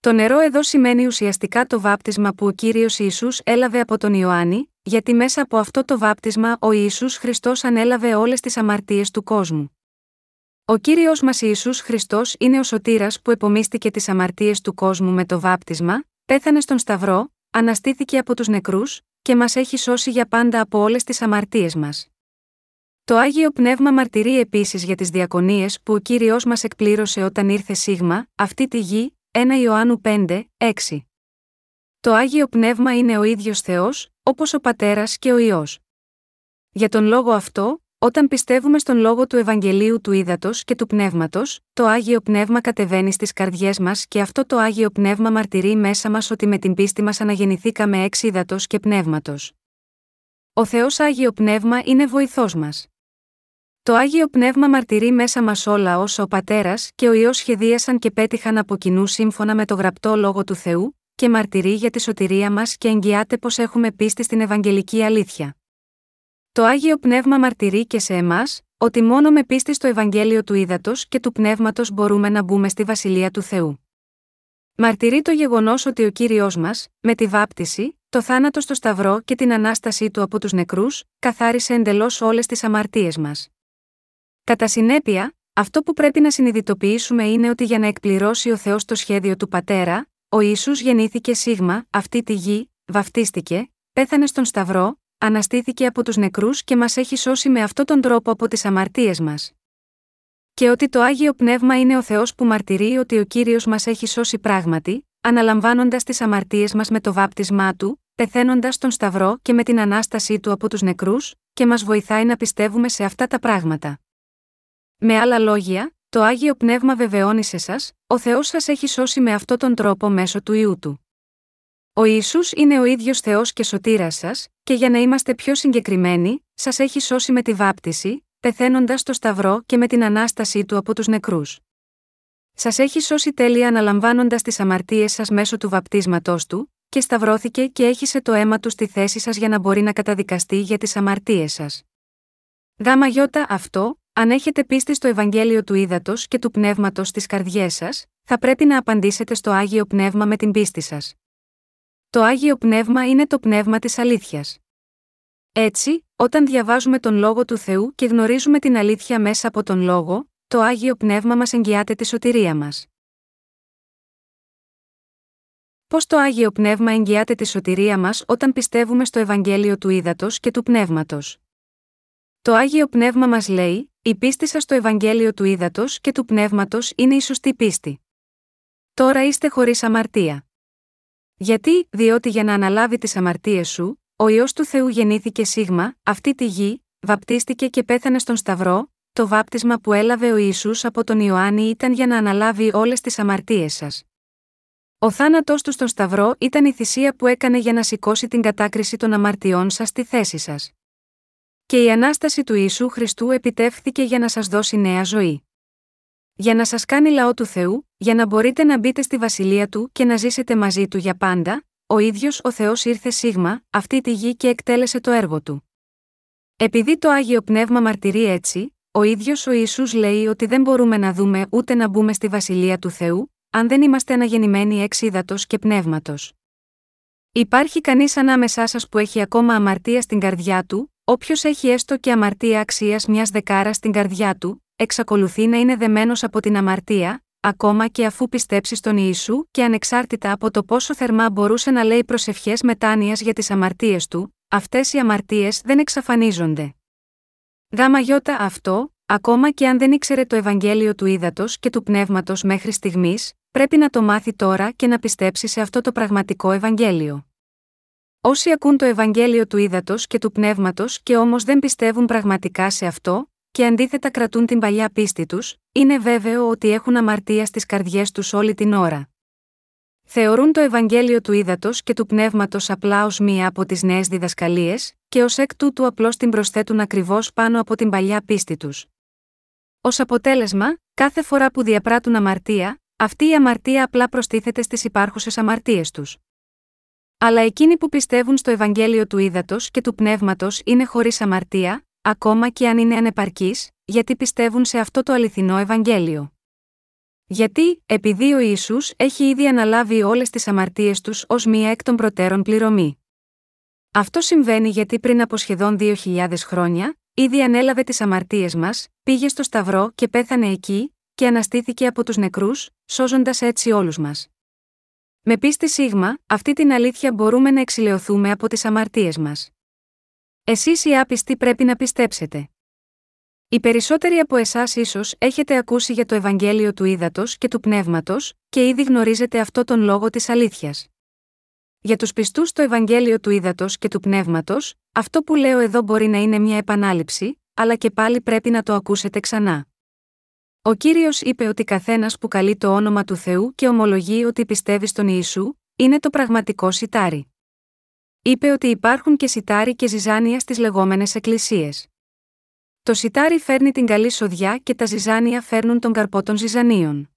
Το νερό εδώ σημαίνει ουσιαστικά το βάπτισμα που ο κύριος Ισού έλαβε από τον Ιωάννη, γιατί μέσα από αυτό το βάπτισμα ο Ισού Χριστός ανέλαβε όλες τις αμαρτίες του κόσμου. Ο κύριος μας Ιησούς Χριστός είναι ο σωτήρας που επομίστηκε τις αμαρτίες του κόσμου με το βάπτισμα, πέθανε στον Σταυρό, αναστήθηκε από τους νεκρούς, και μας έχει σώσει για πάντα από όλες τις αμαρτίες μας. Το Άγιο Πνεύμα μαρτυρεί επίσης για τις διακονίες που ο κύριος μας εκπλήρωσε όταν ήρθε Σίγμα, αυτή τη γη, 1 Ιωάννου 5, 6. Το Άγιο Πνεύμα είναι ο ίδιος Θεός, όπως ο Πατέρας και ο Υιός. Για τον λόγο αυτό, όταν πιστεύουμε στον λόγο του Ευαγγελίου του Ήδατος και του Πνεύματος, το Άγιο Πνεύμα κατεβαίνει στις καρδιές μας και αυτό το Άγιο Πνεύμα μαρτυρεί μέσα μας ότι με την πίστη μας αναγεννηθήκαμε εξ Ήδατος και Πνεύματος. Ο Θεός Άγιο Πνεύμα είναι βοηθός μας. Το Άγιο Πνεύμα μαρτυρεί μέσα μας όλα όσα ο Πατέρας και ο Υιός σχεδίασαν και πέτυχαν από κοινού σύμφωνα με το γραπτό λόγο του Θεού, και μαρτυρεί για τη σωτηρία μας και εγγυάται πως έχουμε πίστη στην Ευαγγελική αλήθεια. Το Άγιο Πνεύμα μαρτυρεί και σε εμάς, ότι μόνο με πίστη στο Ευαγγέλιο του Ήδατος και του Πνεύματος μπορούμε να μπούμε στη Βασιλεία του Θεού. Μαρτυρεί το γεγονός ότι ο κύριος μας, με τη βάπτιση, το θάνατο στο Σταυρό και την ανάστασή του από τους νεκρούς, καθάρισε εντελώς όλες τις αμαρτίες μας. Κατά συνέπεια, αυτό που πρέπει να συνειδητοποιήσουμε είναι ότι για να εκπληρώσει ο Θεός το σχέδιο του Πατέρα, ο Ιησούς γεννήθηκε σίγμα, αυτή τη γη, βαφτίστηκε, πέθανε στον Σταυρό, αναστήθηκε από τους νεκρούς και μας έχει σώσει με αυτόν τον τρόπο από τις αμαρτίες μας. Και ότι το Άγιο Πνεύμα είναι ο Θεός που μαρτυρεί ότι ο κύριος μας έχει σώσει πράγματι, αναλαμβάνοντας τις αμαρτίες μας με το βάπτισμά του, πεθαίνοντας στον Σταυρό και με την ανάστασή του από τους νεκρούς, και μας βοηθάει να πιστεύουμε σε αυτά τα πράγματα. Με άλλα λόγια, το Άγιο Πνεύμα βεβαιώνει σε σας, ο Θεός σας έχει σώσει με αυτόν τον τρόπο μέσω του Ιού Του. Ο Ιησούς είναι ο ίδιος Θεός και σωτήρας σας, και για να είμαστε πιο συγκεκριμένοι, σας έχει σώσει με τη βάπτιση, πεθαίνοντας στο Σταυρό και με την Ανάστασή Του από τους νεκρούς. Σας έχει σώσει τέλεια αναλαμβάνοντας τις αμαρτίες σας μέσω του βαπτίσματός Του, και σταυρώθηκε και έχισε το αίμα Του στη θέση σας για να μπορεί να καταδικαστεί για τις αμαρτίες σας. Γάμα αυτό, αν έχετε πίστη στο Ευαγγέλιο του Ήδατος και του Πνεύματος στις καρδιές σας, θα πρέπει να απαντήσετε στο Άγιο Πνεύμα με την πίστη σας. Το Άγιο Πνεύμα είναι το πνεύμα της αλήθειας. Έτσι, όταν διαβάζουμε τον λόγο του Θεού και γνωρίζουμε την αλήθεια μέσα από τον λόγο, το Άγιο Πνεύμα μας εγγυάται τη σωτηρία μας. Πώς το Άγιο Πνεύμα εγγυάται τη σωτηρία μας όταν πιστεύουμε στο Ευαγγέλιο του Ήδατος και του Πνεύματος; Το Άγιο Πνεύμα μας λέει, η πίστη σας στο Ευαγγέλιο του Ήδατος και του Πνεύματος είναι η σωστή πίστη. Τώρα είστε χωρίς αμαρτία. Γιατί, διότι για να αναλάβει τις αμαρτίες σου, ο ιό του Θεού γεννήθηκε σίγμα, αυτή τη γη, βαπτίστηκε και πέθανε στον Σταυρό, το βάπτισμα που έλαβε ο Ιησούς από τον Ιωάννη ήταν για να αναλάβει όλες τις αμαρτίες σας. Ο θάνατός του στον Σταυρό ήταν η θυσία που έκανε για να σηκώσει την κατάκριση των αμαρτιών σας στη θέση σας και η Ανάσταση του Ιησού Χριστού επιτεύχθηκε για να σας δώσει νέα ζωή. Για να σας κάνει λαό του Θεού, για να μπορείτε να μπείτε στη Βασιλεία Του και να ζήσετε μαζί Του για πάντα, ο ίδιος ο Θεός ήρθε σίγμα, αυτή τη γη και εκτέλεσε το έργο Του. Επειδή το Άγιο Πνεύμα μαρτυρεί έτσι, ο ίδιος ο Ιησούς λέει ότι δεν μπορούμε να δούμε ούτε να μπούμε στη Βασιλεία του Θεού, αν δεν είμαστε αναγεννημένοι εξ και πνεύματος. Υπάρχει κανείς ανάμεσά σας που έχει ακόμα αμαρτία στην καρδιά του, Όποιος έχει έστω και αμαρτία αξίας μιας δεκάρας στην καρδιά του, εξακολουθεί να είναι δεμένος από την αμαρτία, ακόμα και αφού πιστέψει στον Ιησού και ανεξάρτητα από το πόσο θερμά μπορούσε να λέει προσευχέ μετάνοιας για τις αμαρτίες του, αυτές οι αμαρτίες δεν εξαφανίζονται. Γάμα γιώτα αυτό, ακόμα και αν δεν ήξερε το Ευαγγέλιο του ύδατο και του πνεύματος μέχρι στιγμής, πρέπει να το μάθει τώρα και να πιστέψει σε αυτό το πραγματικό Ευαγγέλιο. Όσοι ακούν το Ευαγγέλιο του ύδατο και του πνεύματος και όμως δεν πιστεύουν πραγματικά σε αυτό, και αντίθετα κρατούν την παλιά πίστη τους, είναι βέβαιο ότι έχουν αμαρτία στις καρδιές τους όλη την ώρα. Θεωρούν το Ευαγγέλιο του ύδατο και του πνεύματος απλά ως μία από τις νέες διδασκαλίες, και ως εκ τούτου απλώς την προσθέτουν ακριβώς πάνω από την παλιά πίστη τους. Ω αποτέλεσμα, κάθε φορά που διαπράττουν αμαρτία, αυτή η αμαρτία απλά προστίθεται στις υπάρχουσες αμαρτίες τους. Αλλά εκείνοι που πιστεύουν στο Ευαγγέλιο του ύδατο και του πνεύματος είναι χωρίς αμαρτία, ακόμα και αν είναι ανεπαρκείς, γιατί πιστεύουν σε αυτό το αληθινό Ευαγγέλιο. Γιατί, επειδή ο Ισού έχει ήδη αναλάβει όλες τις αμαρτίες τους ως μία εκ των προτέρων πληρωμή. Αυτό συμβαίνει γιατί πριν από σχεδόν 2.000 χρόνια, ήδη ανέλαβε τις αμαρτίες μας, πήγε στο Σταυρό και πέθανε εκεί, και αναστήθηκε από τους νεκρούς, σώζοντας έτσι όλους μας. Με πίστη σίγμα, αυτή την αλήθεια μπορούμε να εξηλαιωθούμε από τις αμαρτίες μας. Εσείς οι άπιστοι πρέπει να πιστέψετε. Οι περισσότεροι από εσάς ίσως έχετε ακούσει για το Ευαγγέλιο του Ήδατος και του Πνεύματος, και ήδη γνωρίζετε αυτό τον λόγο της αλήθειας. Για τους πιστούς στο Ευαγγέλιο του Ήδατος και του Πνεύματος, αυτό που λέω εδώ μπορεί να είναι μια επανάληψη, αλλά και πάλι πρέπει να το ακούσετε ξανά. Ο κύριος είπε ότι καθένας που καλεί το όνομα του Θεού και ομολογεί ότι πιστεύει στον Ιησού, είναι το πραγματικό σιτάρι. Είπε ότι υπάρχουν και σιτάρι και ζυζάνια στις λεγόμενες εκκλησίες. Το σιτάρι φέρνει την καλή σοδιά και τα ζυζάνια φέρνουν τον καρπό των ζυζανίων.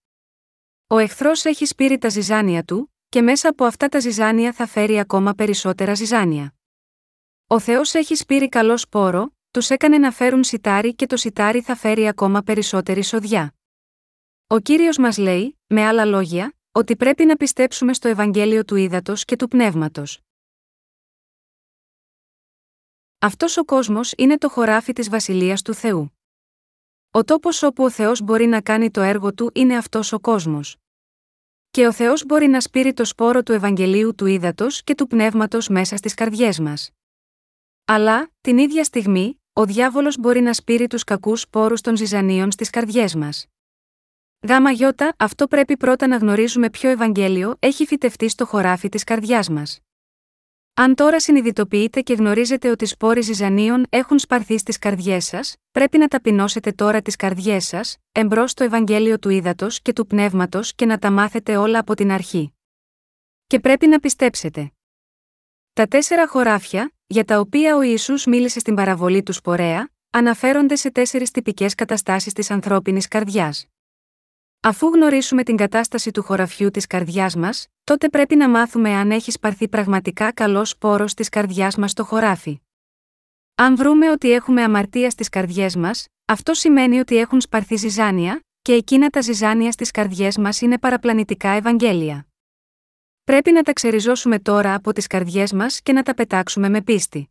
Ο εχθρός έχει σπείρει τα ζυζάνια του, και μέσα από αυτά τα ζυζάνια θα φέρει ακόμα περισσότερα ζυζάνια. Ο Θεός έχει σπείρει καλός σπόρο, τους έκανε να φέρουν σιτάρι και το σιτάρι θα φέρει ακόμα περισσότερη σοδιά. Ο κύριος μας λέει, με άλλα λόγια, ότι πρέπει να πιστέψουμε στο Ευαγγέλιο του Ήδατος και του Πνεύματος. Αυτός ο κόσμος είναι το χωράφι της Βασιλείας του Θεού. Ο τόπος όπου ο Θεός μπορεί να κάνει το έργο του είναι αυτός ο κόσμος. Και ο Θεός μπορεί να σπείρει το σπόρο του Ευαγγελίου του Ήδατος και του Πνεύματος μέσα στις καρδιές μας. Αλλά, την ίδια στιγμή, ο διάβολος μπορεί να σπείρει τους κακούς σπόρου των ζυζανίων στις καρδιές μας. Γάμα γιώτα, αυτό πρέπει πρώτα να γνωρίζουμε ποιο Ευαγγέλιο έχει φυτευτεί στο χωράφι της καρδιάς μας. Αν τώρα συνειδητοποιείτε και γνωρίζετε ότι σπόροι ζυζανίων έχουν σπαρθεί στις καρδιές σας, πρέπει να ταπεινώσετε τώρα τις καρδιές σας, εμπρός στο Ευαγγέλιο του Ήδατος και του Πνεύματος και να τα μάθετε όλα από την αρχή. Και πρέπει να πιστέψετε. Τα τέσσερα χωράφια, για τα οποία ο Ιησούς μίλησε στην παραβολή του Σπορέα, αναφέρονται σε τέσσερις τυπικές καταστάσεις της ανθρώπινης καρδιάς. Αφού γνωρίσουμε την κατάσταση του χωραφιού της καρδιάς μας, τότε πρέπει να μάθουμε αν έχει σπαρθεί πραγματικά καλός σπόρος της καρδιάς μας στο χωράφι. Αν βρούμε ότι έχουμε αμαρτία στις καρδιές μας, αυτό σημαίνει ότι έχουν σπαρθεί ζυζάνια, και εκείνα τα ζυζάνια στις καρδιές μας είναι παραπλανητικά Ευαγγέλια. Πρέπει να τα ξεριζώσουμε τώρα από τις καρδιές μας και να τα πετάξουμε με πίστη.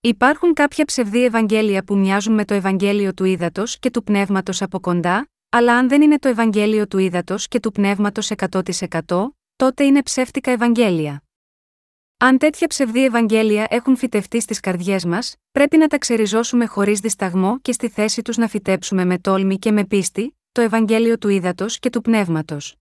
Υπάρχουν κάποια ψευδή Ευαγγέλια που μοιάζουν με το Ευαγγέλιο του Ήδατος και του Πνεύματος από κοντά, αλλά αν δεν είναι το Ευαγγέλιο του Ήδατος και του Πνεύματος 100%, τότε είναι ψεύτικα Ευαγγέλια. Αν τέτοια ψευδή Ευαγγέλια έχουν φυτευτεί στις καρδιές μας, πρέπει να τα ξεριζώσουμε χωρίς δισταγμό και στη θέση τους να φυτέψουμε με τόλμη και με πίστη, το Ευαγγέλιο του Ήδατος και του Πνεύματος.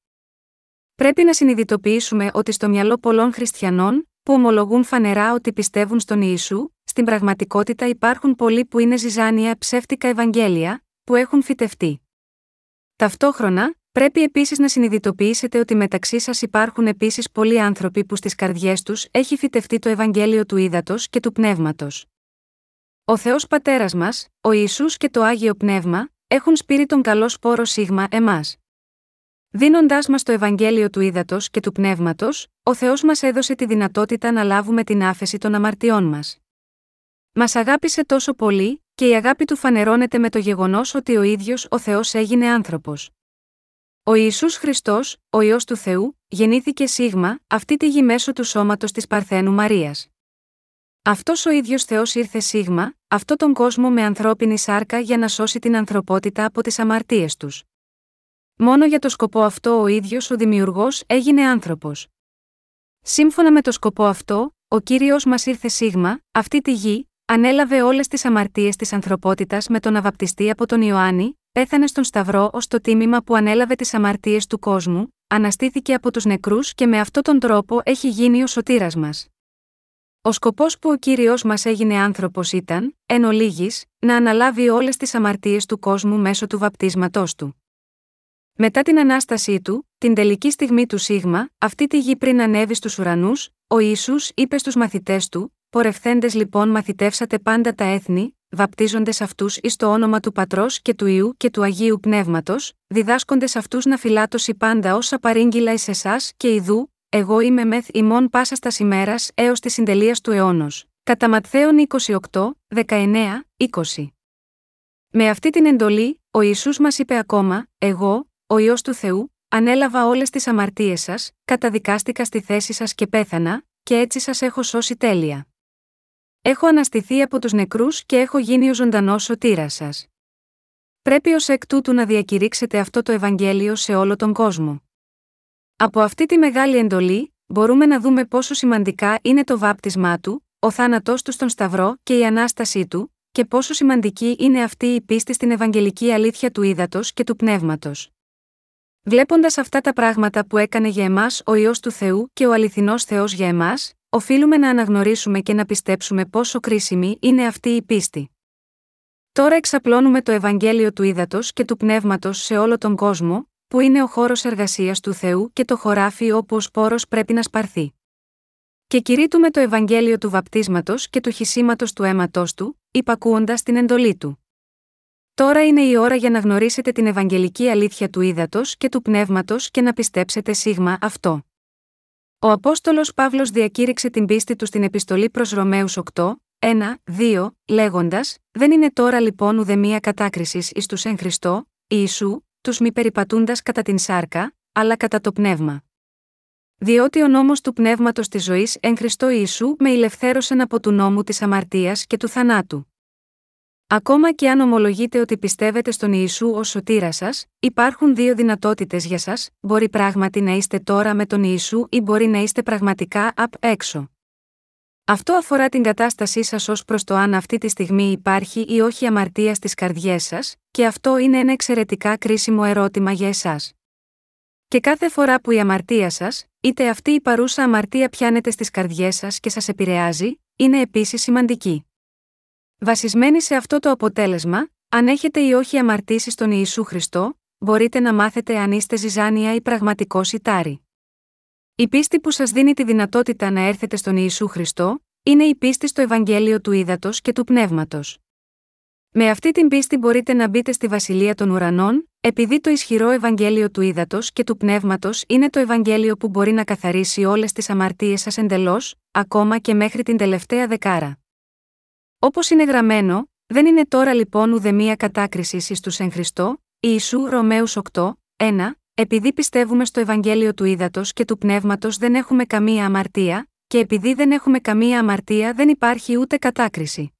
Πρέπει να συνειδητοποιήσουμε ότι στο μυαλό πολλών χριστιανών, που ομολογούν φανερά ότι πιστεύουν στον Ιησού, στην πραγματικότητα υπάρχουν πολλοί που είναι ζυζάνια ψεύτικα Ευαγγέλια, που έχουν φυτευτεί. Ταυτόχρονα, πρέπει επίσης να συνειδητοποιήσετε ότι μεταξύ σας υπάρχουν επίσης πολλοί άνθρωποι που στις καρδιές τους έχει φυτευτεί το Ευαγγέλιο του Ήδατος και του Πνεύματος. Ο Θεός Πατέρας μας, ο Ισού και το Άγιο Πνεύμα, έχουν σπείρει τον καλό σπόρο σίγμα εμάς. Δίνοντάς μας το Ευαγγέλιο του Ήδατος και του Πνεύματος, ο Θεός μας έδωσε τη δυνατότητα να λάβουμε την άφεση των αμαρτιών μας. Μας αγάπησε τόσο πολύ, και η αγάπη του φανερώνεται με το γεγονός ότι ο ίδιος ο Θεός έγινε άνθρωπος. Ο Ισού Χριστός, ο ιό του Θεού, γεννήθηκε σίγμα, αυτή τη γη μέσω του σώματος της Παρθένου Μαρίας. Αυτός ο ίδιος Θεός ήρθε σίγμα, αυτό τον κόσμο με ανθρώπινη σάρκα για να σώσει την ανθρωπότητα από τις αμαρτίες τους. Μόνο για το σκοπό αυτό ο ίδιος ο Δημιουργός έγινε άνθρωπος. Σύμφωνα με το σκοπό αυτό, ο κύριος μας ήρθε σίγμα, αυτή τη γη, Ανέλαβε όλες τις αμαρτίες της ανθρωπότητας με τον αβαπτιστή από τον Ιωάννη, πέθανε στον Σταυρό ως το τίμημα που ανέλαβε τις αμαρτίες του κόσμου, αναστήθηκε από τους νεκρούς και με αυτόν τον τρόπο έχει γίνει ο σωτήρας μας. Ο σκοπός που ο κύριος μας έγινε άνθρωπος ήταν, εν ολίγης, να αναλάβει όλες τις αμαρτίες του κόσμου μέσω του βαπτίσματός του. Μετά την ανάστασή του, την τελική στιγμή του Σίγμα, αυτή τη γη πριν ανέβει στους ουρανούς, ο Ισού είπε στους μαθητές του: Πορευθέντες λοιπόν μαθητεύσατε πάντα τα έθνη, βαπτίζοντες αυτούς εις το όνομα του Πατρός και του Ιού και του Αγίου Πνεύματος, διδάσκοντες αυτούς να φυλάτωση πάντα όσα παρήγγυλα εις εσάς και ιδού, εγώ είμαι μεθ ημών πάσα στα ημέρα έως της συντελείας του αιώνος. Κατά Ματθαίων 28, 19, 20. Με αυτή την εντολή, ο Ιησούς μας είπε ακόμα, «Εγώ, ο Υιός του Θεού, ανέλαβα όλες τις αμαρτίες σας, καταδικάστηκα στη θέση σας και πέθανα, και έτσι σας έχω σώσει τέλεια». Έχω αναστηθεί από τους νεκρούς και έχω γίνει ο ζωντανός σωτήρας σας. Πρέπει ως εκ τούτου να διακηρύξετε αυτό το Ευαγγέλιο σε όλο τον κόσμο. Από αυτή τη μεγάλη εντολή, μπορούμε να δούμε πόσο σημαντικά είναι το βάπτισμά του, ο θάνατός του στον Σταυρό και η ανάστασή του, και πόσο σημαντική είναι αυτή η πίστη στην Ευαγγελική αλήθεια του ύδατος και του πνεύματος. Βλέποντας αυτά τα πράγματα που έκανε για εμάς ο ιό του Θεού και ο αληθινός Θεός για εμάς, οφείλουμε να αναγνωρίσουμε και να πιστέψουμε πόσο κρίσιμη είναι αυτή η πίστη. Τώρα εξαπλώνουμε το Ευαγγέλιο του Ήδατος και του Πνεύματος σε όλο τον κόσμο, που είναι ο χώρος εργασίας του Θεού και το χωράφι όπου ο σπόρος πρέπει να σπαρθεί. Και κηρύττουμε το Ευαγγέλιο του βαπτίσματος και του χυσίματος του αίματό του, υπακούοντας την εντολή του. Τώρα είναι η ώρα για να γνωρίσετε την Ευαγγελική αλήθεια του Ήδατος και του Πνεύματος και να πιστέψετε σίγμα αυτό. Ο Απόστολος Παύλος διακήρυξε την πίστη του στην επιστολή προς Ρωμαίους 8, 1, 2, λέγοντας, δεν είναι τώρα λοιπόν ουδεμία κατάκρισης εις τους εν Χριστώ, Ιησού, τους μη περιπατούντας κατά την σάρκα, αλλά κατά το πνεύμα. Διότι ο νόμος του πνεύματος της ζωής εν Χριστώ Ιησού με ηλευθέρωσεν από του νόμου της αμαρτίας και του θανάτου. Ακόμα και αν ομολογείτε ότι πιστεύετε στον Ιησού ως σωτήρας σας, υπάρχουν δύο δυνατότητες για σας: μπορεί πράγματι να είστε τώρα με τον Ιησού ή μπορεί να είστε πραγματικά απ' έξω. Αυτό αφορά την κατάστασή σας ως προς το αν αυτή τη στιγμή υπάρχει ή όχι αμαρτία στις καρδιές σας, και αυτό είναι ένα εξαιρετικά κρίσιμο ερώτημα για εσάς. Και κάθε φορά που η αμαρτία σας, είτε αυτή η παρούσα αμαρτία πιάνεται στις καρδιές σας και σας επηρεάζει, είναι επίσης σημαντική. Βασισμένη σε αυτό το αποτέλεσμα, αν έχετε ή όχι αμαρτήσει στον Ιησού Χριστό, μπορείτε να μάθετε αν είστε ζυζάνια ή πραγματικός σιτάρι. Η πίστη που σας δίνει τη δυνατότητα να έρθετε στον Ιησού Χριστό, είναι η πίστη στο Ευαγγέλιο του Ήδατος και του Πνεύματος. Με αυτή την πίστη μπορείτε να μπείτε στη Βασιλεία των Ουρανών, επειδή το ισχυρό Ευαγγέλιο του Ήδατος και του Πνεύματος είναι το Ευαγγέλιο που μπορεί να καθαρίσει όλες τις αμαρτίες σας εντελώς, ακόμα και μέχρι την τελευταία δεκάρα. Όπως είναι γραμμένο, δεν είναι τώρα λοιπόν ουδεμία κατάκριση εις τους εν Χριστώ, Ιησού Ρωμαίους 8, 1, επειδή πιστεύουμε στο Ευαγγέλιο του Ήδατος και του Πνεύματος δεν έχουμε καμία αμαρτία, και επειδή δεν έχουμε καμία αμαρτία δεν υπάρχει ούτε κατάκριση.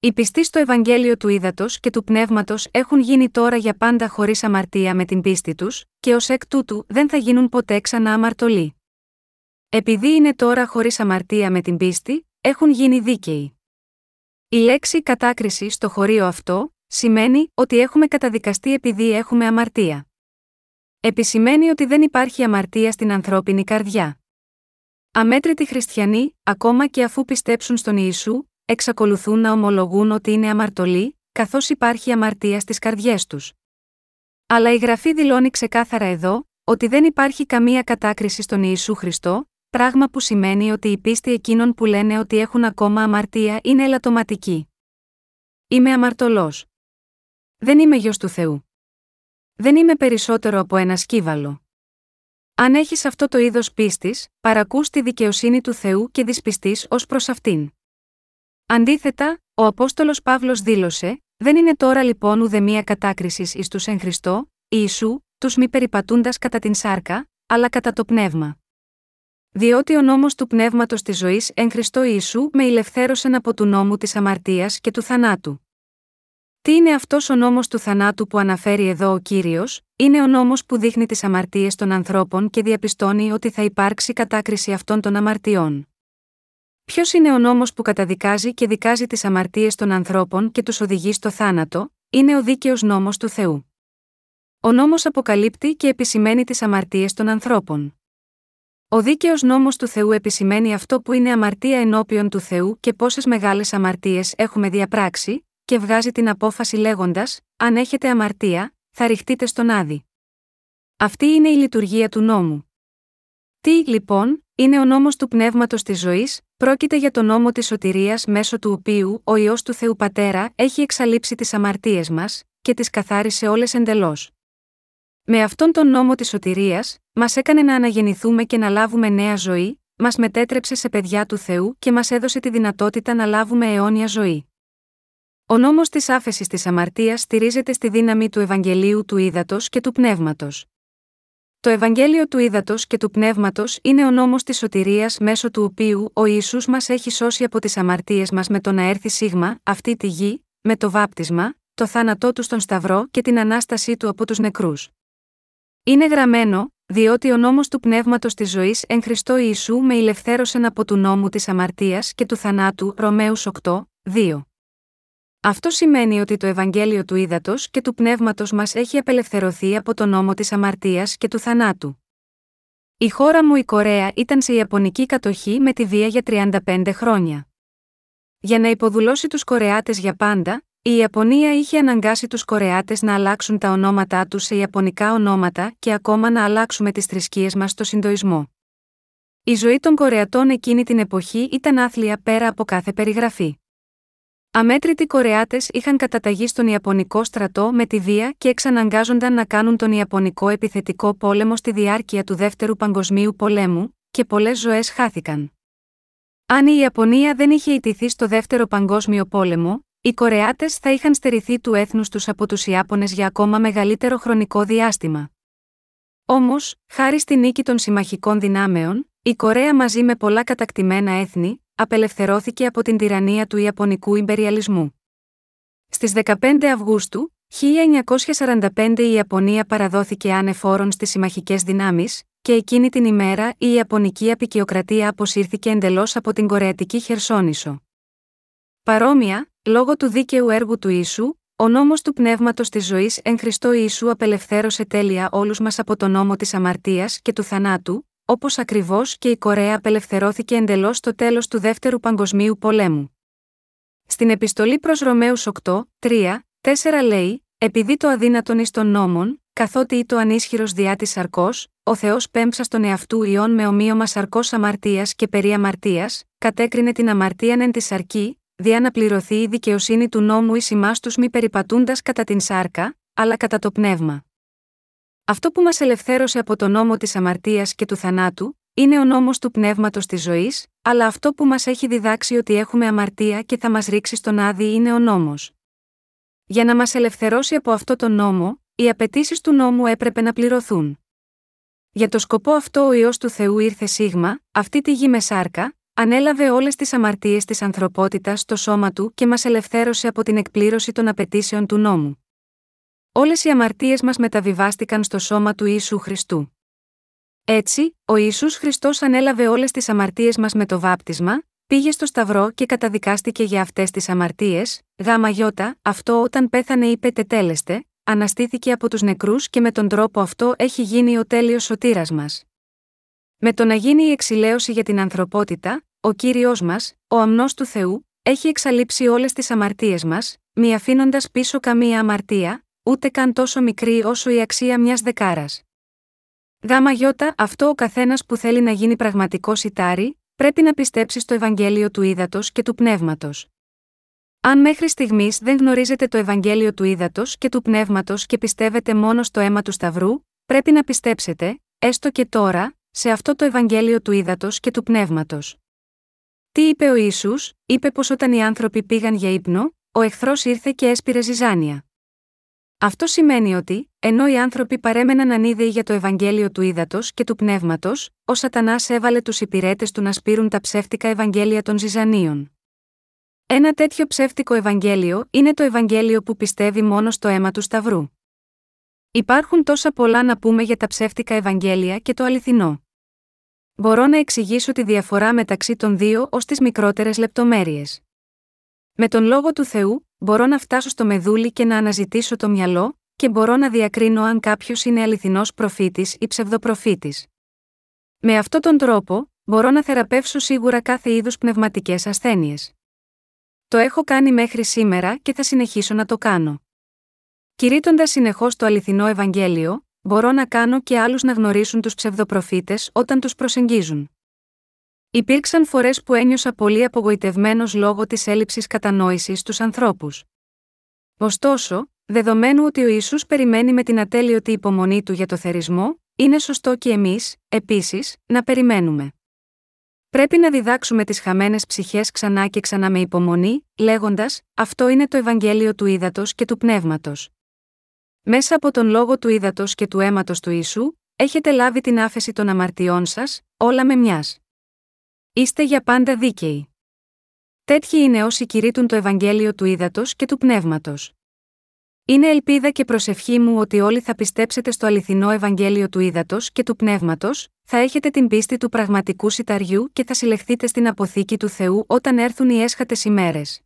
Οι πιστοί στο Ευαγγέλιο του Ήδατος και του Πνεύματος έχουν γίνει τώρα για πάντα χωρίς αμαρτία με την πίστη τους, και ως εκ τούτου δεν θα γίνουν ποτέ ξανά αμαρτωλοί. Επειδή είναι τώρα χωρίς αμαρτία με την πίστη, έχουν γίνει δίκαιοι. Η λέξη κατάκριση στο χωρίο αυτό σημαίνει ότι έχουμε καταδικαστεί επειδή έχουμε αμαρτία. Επισημαίνει ότι δεν υπάρχει αμαρτία στην ανθρώπινη καρδιά. Αμέτρητοι χριστιανοί, ακόμα και αφού πιστέψουν στον Ιησού, εξακολουθούν να ομολογούν ότι είναι αμαρτωλοί, καθώς υπάρχει αμαρτία στις καρδιές τους. Αλλά η γραφή δηλώνει ξεκάθαρα εδώ, ότι δεν υπάρχει καμία κατάκριση στον Ιησού Χριστό, πράγμα που σημαίνει ότι η πίστη εκείνων που λένε ότι έχουν ακόμα αμαρτία είναι ελαττωματική. Είμαι αμαρτωλός. Δεν είμαι γιος του Θεού. Δεν είμαι περισσότερο από ένα σκύβαλο. Αν έχεις αυτό το είδος πίστης, παρακούς τη δικαιοσύνη του Θεού και δυσπιστή ως προς αυτήν. Αντίθετα, ο Απόστολος Παύλος δήλωσε: Δεν είναι τώρα λοιπόν ουδεμία κατάκρισης εις τους εν Χριστώ, Ιησού, τους μη περιπατούντας κατά την σάρκα, αλλά κατά το πνεύμα. Διότι ο νόμος του πνεύματος της ζωής εν Χριστώ Ιησού με ηλευθέρωσεν από του νόμου της αμαρτίας και του θανάτου. Τι είναι αυτός ο νόμος του θανάτου που αναφέρει εδώ ο κύριος, είναι ο νόμος που δείχνει τις αμαρτίες των ανθρώπων και διαπιστώνει ότι θα υπάρξει κατάκριση αυτών των αμαρτιών. Ποιος είναι ο νόμος που καταδικάζει και δικάζει τις αμαρτίες των ανθρώπων και τους οδηγεί στο θάνατο, είναι ο δίκαιος νόμος του Θεού. Ο νόμος αποκαλύπτει και επισημαίνει τις αμαρτίες των ανθρώπων. Ο δίκαιος νόμος του Θεού επισημαίνει αυτό που είναι αμαρτία ενώπιον του Θεού και πόσες μεγάλες αμαρτίες έχουμε διαπράξει, και βγάζει την απόφαση λέγοντας: Αν έχετε αμαρτία, θα ρηχτείτε στον άδει. Αυτή είναι η λειτουργία του νόμου. Τι, λοιπόν, είναι ο νόμος του πνεύματος της ζωής, πρόκειται για τον νόμο της σωτηρίας μέσω του οποίου ο ιό του Θεού Πατέρα έχει εξαλείψει τις αμαρτίες μας, και τις καθάρισε όλες εντελώς. Με αυτόν τον νόμο της σωτηρίας, μας έκανε να αναγεννηθούμε και να λάβουμε νέα ζωή, μας μετέτρεψε σε παιδιά του Θεού και μας έδωσε τη δυνατότητα να λάβουμε αιώνια ζωή. Ο νόμος της άφεσης της αμαρτίας στηρίζεται στη δύναμη του Ευαγγελίου του Ήδατος και του Πνεύματος. Το Ευαγγέλιο του Ήδατος και του Πνεύματος είναι ο νόμος της σωτηρίας μέσω του οποίου ο Ιησούς μας έχει σώσει από τις αμαρτίες μας με το να έρθει σίγμα, αυτή τη γη, με το βάπτισμα, το θάνατό του στον Σταυρό και την ανάστασή του από τους νεκρούς. Είναι γραμμένο, διότι ο νόμος του πνεύματος της ζωής εν Χριστώ Ιησού με ηλευθέρωσεν από του νόμου της αμαρτίας και του θανάτου Ρωμαίους 8, 2. Αυτό σημαίνει ότι το Ευαγγέλιο του Ήδατος και του Πνεύματος μας έχει απελευθερωθεί από τον νόμο της αμαρτίας και του θανάτου. Η χώρα μου η Κορέα ήταν σε Ιαπωνική κατοχή με τη βία για 35 χρόνια. Για να υποδουλώσει τους Κορεάτες για πάντα, η Ιαπωνία είχε αναγκάσει τους Κορεάτες να αλλάξουν τα ονόματά τους σε Ιαπωνικά ονόματα και ακόμα να αλλάξουμε τις θρησκείες μας στο Συνδοισμό. Η ζωή των Κορεατών εκείνη την εποχή ήταν άθλια πέρα από κάθε περιγραφή. Αμέτρητοι Κορεάτες είχαν καταταγεί στον Ιαπωνικό στρατό με τη βία και εξαναγκάζονταν να κάνουν τον Ιαπωνικό επιθετικό πόλεμο στη διάρκεια του Δεύτερου Παγκοσμίου Πολέμου, και πολλές ζωές χάθηκαν. Αν η Ιαπωνία δεν είχε ιτηθεί στο δεύτερο παγκόσμιο πόλεμο, οι Κορεάτες θα είχαν στερηθεί του έθνους τους από τους Ιάπωνες για ακόμα μεγαλύτερο χρονικό διάστημα. Όμως, χάρη στη νίκη των συμμαχικών δυνάμεων, η Κορέα μαζί με πολλά κατακτημένα έθνη, απελευθερώθηκε από την τυραννία του Ιαπωνικού Ιμπεριαλισμού. Στις 15 Αυγούστου, 1945 η Ιαπωνία παραδόθηκε άνεφόρον στις συμμαχικές δυνάμεις, και εκείνη την ημέρα η Ιαπωνική απεικιοκρατία αποσύρθηκε εντελώς από την Κορεατική Χερσόνησο. Παρόμοια, λόγω του δίκαιου έργου του Ιησού, ο νόμος του πνεύματος της ζωής εν Χριστώ Ιησού απελευθέρωσε τέλεια όλους μας από τον νόμο της αμαρτίας και του θανάτου, όπως ακριβώς και η Κορέα απελευθερώθηκε εντελώς στο τέλος του Δεύτερου Παγκοσμίου Πολέμου. Στην επιστολή προς Ρωμαίους 8, 3, 4 λέει: Επειδή το αδύνατον εις των νόμων, καθότι ή το ανίσχυρος διά της σαρκός, ο Θεός πέμψα στον εαυτού ιών με ομοίωμα σαρκός αμαρτίας και περί αμαρτίας, κατέκρινε την αμαρτίαν εν τη σαρκή, διά να πληρωθεί η δικαιοσύνη του νόμου εις ημάς τους μη περιπατούντας κατά την σάρκα, αλλά κατά το πνεύμα. Αυτό που μας ελευθέρωσε από το νόμο της αμαρτίας και του θανάτου, είναι ο νόμος του πνεύματος της ζωής, αλλά αυτό που μας έχει διδάξει ότι έχουμε αμαρτία και θα μας ρίξει στον άδει είναι ο νόμος. Για να μας ελευθερώσει από αυτό τον νόμο, οι απαιτήσεις του νόμου έπρεπε να πληρωθούν. Για το σκοπό αυτό ο ιό του Θεού ήρθε σίγμα, αυτή τη γη με σάρκα, ανέλαβε όλες τις αμαρτίες της ανθρωπότητας στο σώμα του και μας ελευθέρωσε από την εκπλήρωση των απαιτήσεων του νόμου. Όλες οι αμαρτίες μας μεταβιβάστηκαν στο σώμα του Ιησού Χριστού. Έτσι, ο Ιησούς Χριστός ανέλαβε όλες τις αμαρτίες μας με το βάπτισμα, πήγε στο Σταυρό και καταδικάστηκε για αυτές τις αμαρτίες, γάμα γιώτα, αυτό όταν πέθανε είπε τετέλεστε, αναστήθηκε από τους νεκρούς και με τον τρόπο αυτό έχει γίνει ο τέλειος σωτήρας μας. Με το να γίνει η εξηλαίωση για την ανθρωπότητα, ο κύριος μας, ο αμνός του Θεού, έχει εξαλείψει όλες τις αμαρτίες μας, μη αφήνοντας πίσω καμία αμαρτία, ούτε καν τόσο μικρή όσο η αξία μιας δεκάρας. Γάμα γιώτα, αυτό ο καθένας που θέλει να γίνει πραγματικός σιτάρι, πρέπει να πιστέψει στο Ευαγγέλιο του Ήδατος και του Πνεύματος. Αν μέχρι στιγμής δεν γνωρίζετε το Ευαγγέλιο του Ήδατος και του Πνεύματος και πιστεύετε μόνο στο αίμα του Σταυρού, πρέπει να πιστέψετε, έστω και τώρα, σε αυτό το Ευαγγέλιο του Ήδατος και του Πνεύματος. Τι είπε ο Ισού, είπε πως όταν οι άνθρωποι πήγαν για ύπνο, ο εχθρός ήρθε και έσπηρε ζυζάνια. Αυτό σημαίνει ότι, ενώ οι άνθρωποι παρέμεναν ανίδεοι για το Ευαγγέλιο του Ήδατος και του Πνεύματος, ο Σατανάς έβαλε τους υπηρέτες του να σπείρουν τα ψεύτικα Ευαγγέλια των ζυζανίων. Ένα τέτοιο ψεύτικο Ευαγγέλιο είναι το Ευαγγέλιο που πιστεύει μόνο στο αίμα του Σταυρού. Υπάρχουν τόσα πολλά να πούμε για τα ψεύτικα Ευαγγέλια και το αληθινό. Μπορώ να εξηγήσω τη διαφορά μεταξύ των δύο ως τις μικρότερες λεπτομέρειες. Με τον λόγο του Θεού, μπορώ να φτάσω στο μεδούλι και να αναζητήσω το μυαλό, και μπορώ να διακρίνω αν κάποιος είναι αληθινός προφήτης ή ψευδοπροφήτης. Με αυτόν τον τρόπο, μπορώ να θεραπεύσω σίγουρα κάθε είδους πνευματικές ασθένειες. Το έχω κάνει μέχρι σήμερα και θα συνεχίσω να το κάνω. Κηρύττοντας συνεχώς το αληθινό Ευαγγέλιο, μπορώ να κάνω και άλλους να γνωρίσουν τους ψευδοπροφήτες όταν τους προσεγγίζουν. Υπήρξαν φορές που ένιωσα πολύ απογοητευμένος λόγω της έλλειψης κατανόησης στους ανθρώπους. Ωστόσο, δεδομένου ότι ο Ιησούς περιμένει με την ατέλειωτη υπομονή του για το θερισμό, είναι σωστό και εμείς, επίσης, να περιμένουμε. Πρέπει να διδάξουμε τις χαμένες ψυχές ξανά και ξανά με υπομονή, λέγοντας: Αυτό είναι το Ευαγγέλιο του ύδατο και του πνεύματος. Μέσα από τον λόγο του ύδατος και του αίματος του ίσου, έχετε λάβει την άφεση των αμαρτιών σας, όλα με μιας. Είστε για πάντα δίκαιοι. Τέτοιοι είναι όσοι κηρύττουν το Ευαγγέλιο του ύδατος και του πνεύματος. Είναι ελπίδα και προσευχή μου ότι όλοι θα πιστέψετε στο αληθινό Ευαγγέλιο του ύδατος και του πνεύματος, θα έχετε την πίστη του πραγματικού σιταριού και θα συλλεχθείτε στην αποθήκη του Θεού όταν έρθουν οι έσχατες ημέρες.